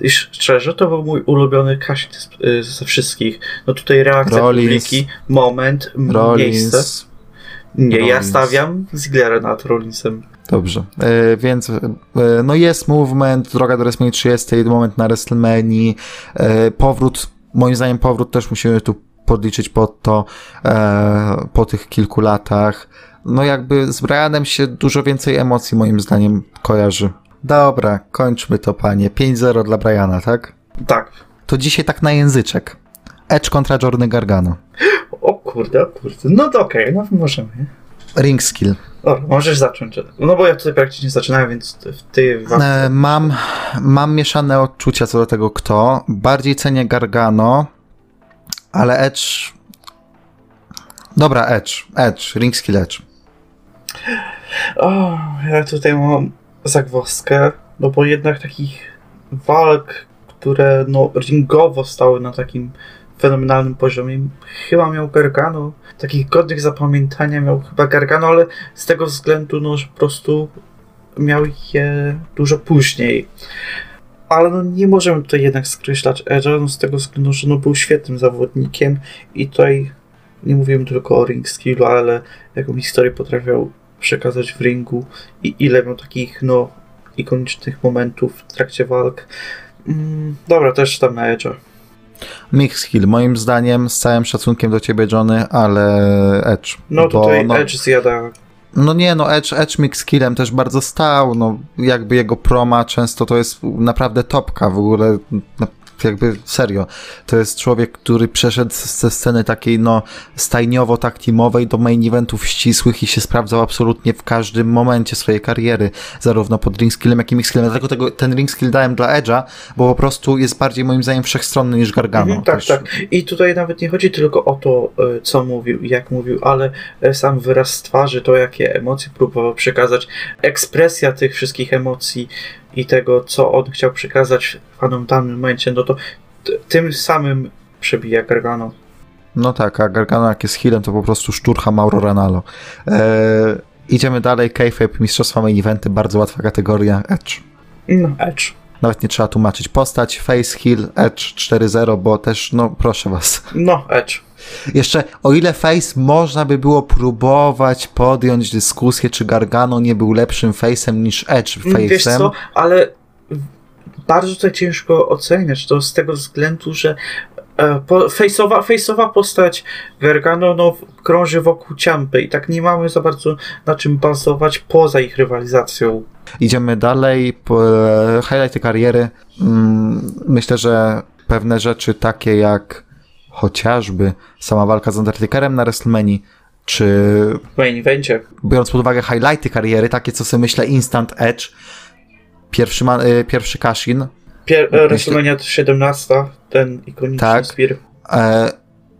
I sz- szczerze, to był mój ulubiony casting z- y, ze wszystkich. No tutaj reakcja Rollins. publiki, moment, m- miejsce. Rollins. Nie, ja Rollins. stawiam Ziglera nad Rollinsem. Dobrze, e, więc e, no jest movement, droga do WrestleMania 30, moment na WrestleMania, e, powrót, moim zdaniem powrót też musimy tu podliczyć pod to e, po tych kilku latach. No jakby z Brianem się dużo więcej emocji moim zdaniem kojarzy. Dobra, kończmy to panie. 5-0 dla Briana, tak? Tak. To dzisiaj tak na języczek. Edge kontra Johnny Gargano. O kurde, o kurde. No to okej, no możemy. Ring skill. O, możesz zacząć. No bo ja tutaj praktycznie zaczynałem, więc ty... E, mam, mam mieszane odczucia co do tego kto. Bardziej cenię Gargano, ale Edge... Dobra, Edge. Edge. Ring skill Edge. O, ja tutaj mam zagwozdkę, no bo jednak takich walk, które no ringowo stały na takim fenomenalnym poziomie, chyba miał Gargano. Takich godnych zapamiętania miał chyba Gargano, ale z tego względu, no, że po prostu miał je dużo później. Ale no nie możemy tutaj jednak skreślać Edge'a, no z tego względu, że no był świetnym zawodnikiem i tutaj nie mówimy tylko o ring skillu, ale jaką historię potrafił przekazać w ringu i ile miał takich, no, ikonicznych momentów w trakcie walk. Mm, dobra, też tam Edge'a. Mix skill, moim zdaniem, z całym szacunkiem do ciebie, Johnny, ale Edge. No tutaj bo, no, Edge zjada. No nie, no Edge, Edge mix skillem też bardzo stał, no jakby jego proma często to jest naprawdę topka w ogóle, jakby serio, to jest człowiek, który przeszedł ze sceny takiej no stajniowo taktimowej do main eventów ścisłych i się sprawdzał absolutnie w każdym momencie swojej kariery, zarówno pod ring skillem, jak i mix skillem. Dlatego tego, ten ring skill dałem dla Edge'a, bo po prostu jest bardziej moim zdaniem wszechstronny niż Gargano. Mhm, tak, też. tak. I tutaj nawet nie chodzi tylko o to, e, co mówił i jak mówił, ale e, sam wyraz twarzy, to jakie emocje próbował przekazać, ekspresja tych wszystkich emocji, i tego, co on chciał przekazać fanom w danym momencie, no to tym samym przebija Gargano. No tak, a Gargano jak jest healem, to po prostu szturcha Mauro Ranalo. Eee, idziemy dalej, Kayfabe, Mistrzostwa Main Eventy, bardzo łatwa kategoria, Edge. No, Edge. Nawet nie trzeba tłumaczyć postać, face, heal, Edge 4-0, bo też, no proszę was. No, Edge. Jeszcze, o ile Face można by było próbować podjąć dyskusję, czy Gargano nie był lepszym Face'em niż Edge Face'em. Wiesz co, ale bardzo tutaj ciężko oceniać to z tego względu, że e, face'owa, face'owa postać Gargano no, krąży wokół Ciampy i tak nie mamy za bardzo na czym bazować poza ich rywalizacją. Idziemy dalej. E, highlighty kariery. Mm, myślę, że pewne rzeczy takie jak chociażby sama walka z Undertakerem na WrestleMania, czy... Main. Biorąc pod uwagę highlighty kariery, takie co sobie myślę Instant Edge, pierwszy, ma, y, pierwszy Kashin. Pier WrestleMania 17, ten ikoniczny tak, Spear. E,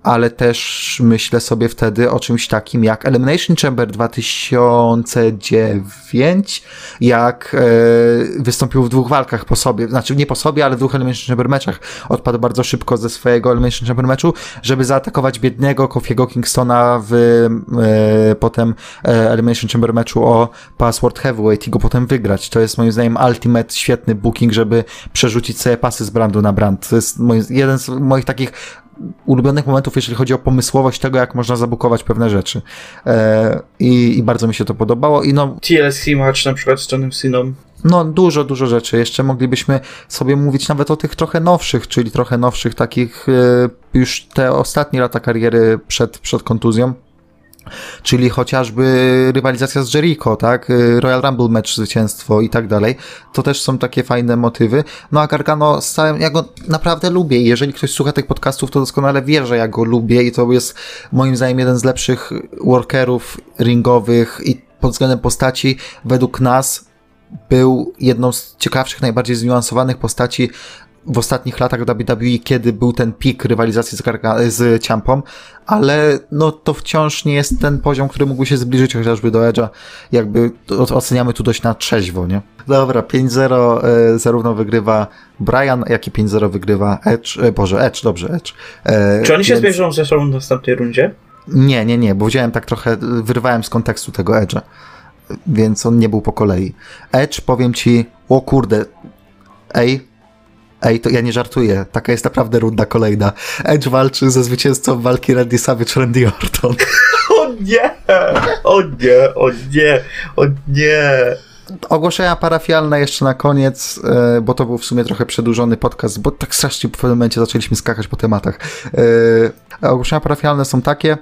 ale też myślę sobie wtedy o czymś takim jak Elimination Chamber 2009, jak e, wystąpił w dwóch walkach po sobie, znaczy nie po sobie, ale w dwóch Elimination Chamber meczach. Odpadł bardzo szybko ze swojego Elimination Chamber meczu, żeby zaatakować biednego Kofiego Kingstona w e, potem e, Elimination Chamber meczu o Password Heavyweight i go potem wygrać. To jest moim zdaniem ultimate świetny booking, żeby przerzucić sobie pasy z brandu na brand. To jest jeden z moich takich ulubionych momentów, jeżeli chodzi o pomysłowość tego, jak można zabukować pewne rzeczy. E, i, I bardzo mi się to podobało. I no, TLC match na przykład z Johnem Siną. No, dużo, dużo rzeczy. Jeszcze moglibyśmy sobie mówić nawet o tych trochę nowszych, czyli trochę nowszych takich e, już te ostatnie lata kariery przed, przed kontuzją czyli chociażby rywalizacja z Jericho, tak, y, Royal Rumble match, zwycięstwo i tak dalej, to też są takie fajne motywy. No a Gargano z całym, ja go naprawdę lubię. I jeżeli ktoś słucha tych podcastów, to doskonale wie, że ja go lubię. I to jest moim zdaniem jeden z lepszych workerów ringowych i pod względem postaci według nas był jedną z ciekawszych, najbardziej zniuansowanych postaci w ostatnich latach WWE, kiedy był ten pik rywalizacji z, Garga, z Ciampą, ale no to wciąż nie jest ten poziom, który mógł się zbliżyć chociażby do Edge'a. Jakby oceniamy tu dość na trzeźwo, nie? Dobra, 5-0 e, zarówno wygrywa Brian, jak i 5-0 wygrywa Edge, e, Boże, Edge, dobrze, Edge. E, Czy oni się więc... ze sobą w następnej rundzie? Nie, nie, nie, bo wziąłem tak trochę, wyrwałem z kontekstu tego Edge'a, więc on nie był po kolei. Edge, powiem ci, o kurde, ej, Ej, to ja nie żartuję. Taka jest naprawdę runda kolejna. Edge walczy ze zwycięzcą walki Randy Savage, Randy Orton. [LAUGHS] O nie! O nie! O nie! O nie! Ogłoszenia parafialne jeszcze na koniec, e, bo to był w sumie trochę przedłużony podcast, bo tak strasznie w pewnym momencie zaczęliśmy skakać po tematach. E, ogłoszenia parafialne są takie,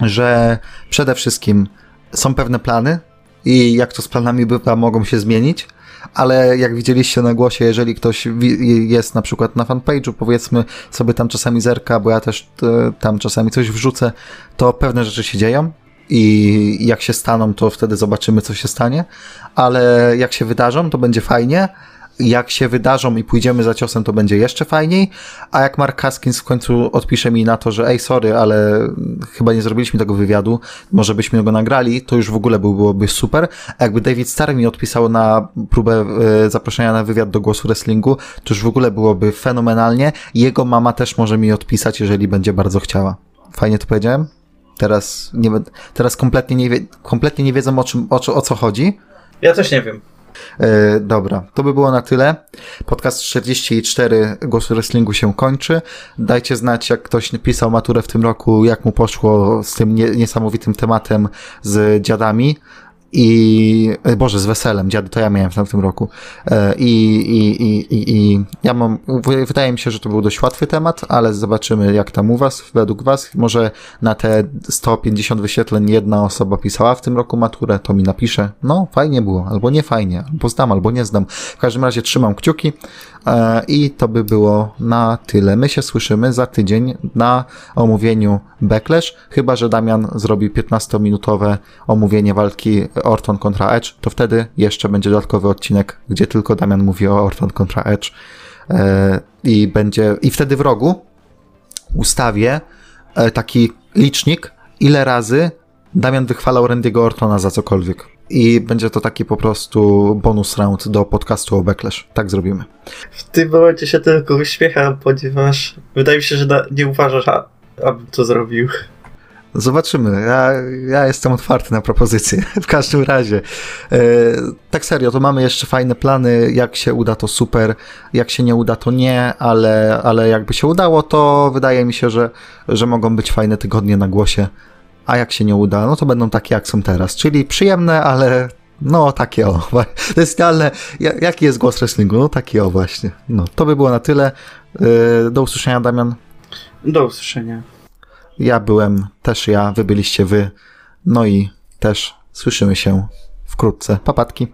że przede wszystkim są pewne plany i jak to z planami bywa, mogą się zmienić ale jak widzieliście na głosie, jeżeli ktoś jest na przykład na fanpage'u, powiedzmy sobie tam czasami zerka, bo ja też e, tam czasami coś wrzucę, to pewne rzeczy się dzieją. i jak się staną, to wtedy zobaczymy, co się stanie, ale jak się wydarzą, to będzie fajnie. Jak się wydarzą i pójdziemy za ciosem, to będzie jeszcze fajniej. A jak Mark Haskins w końcu odpisze mi na to, że ej, sorry, ale chyba nie zrobiliśmy tego wywiadu, może byśmy go nagrali, to już w ogóle byłoby super. A jakby David Starr mi odpisał na próbę e, zaproszenia na wywiad do głosu wrestlingu, to już w ogóle byłoby fenomenalnie. Jego mama też może mi odpisać, jeżeli będzie bardzo chciała. Fajnie to powiedziałem? Teraz, nie, teraz kompletnie, nie kompletnie nie wiedzą o, czym, o, o co chodzi. Ja też nie wiem. E, dobra, to by było na tyle. Podcast 44 Głosu Wrestlingu się kończy. Dajcie znać, jak ktoś pisał maturę w tym roku, jak mu poszło z tym nie, niesamowitym tematem z dziadami. I, e, Boże, z weselem, dziady to ja miałem w tamtym roku. E, I, i, i, i, ja mam, wydaje mi się, że to był dość łatwy temat, ale zobaczymy jak tam u was, według was. Może na te 150 wyświetleń jedna osoba pisała w tym roku maturę, to mi napisze, no fajnie było, albo nie fajnie, albo zdam, albo nie zdam. W każdym razie trzymam kciuki i to by było na tyle. My się słyszymy za tydzień na omówieniu Backlash, chyba że Damian zrobi 15-minutowe omówienie walki Orton kontra Edge, to wtedy jeszcze będzie dodatkowy odcinek, gdzie tylko Damian mówi o Orton kontra Edge e, i będzie, i wtedy w rogu ustawię e, taki licznik, ile razy Damian wychwalał Randy'ego Ortona za cokolwiek. I będzie to taki po prostu bonus round do podcastu o Backlash. Tak zrobimy. W tym momencie się tylko uśmiecham, ponieważ wydaje mi się, że na, nie uważasz, a, abym to zrobił. Zobaczymy. Ja, ja jestem otwarty na propozycje. [LAUGHS] W każdym razie. E, tak serio, to mamy jeszcze fajne plany. Jak się uda, to super. Jak się nie uda, to nie, ale, ale jakby się udało, to wydaje mi się, że, że mogą być fajne tygodnie na głosie. A jak się nie uda, no to będą takie, jak są teraz. Czyli przyjemne, ale no takie o. [LAUGHS] To jest idealne. Ja- Jaki jest głos wrestlingu? No taki o właśnie. No, to by było na tyle. E, do usłyszenia, Damian. Do usłyszenia. Ja byłem, też ja, wy byliście wy. No i też słyszymy się wkrótce. Papatki.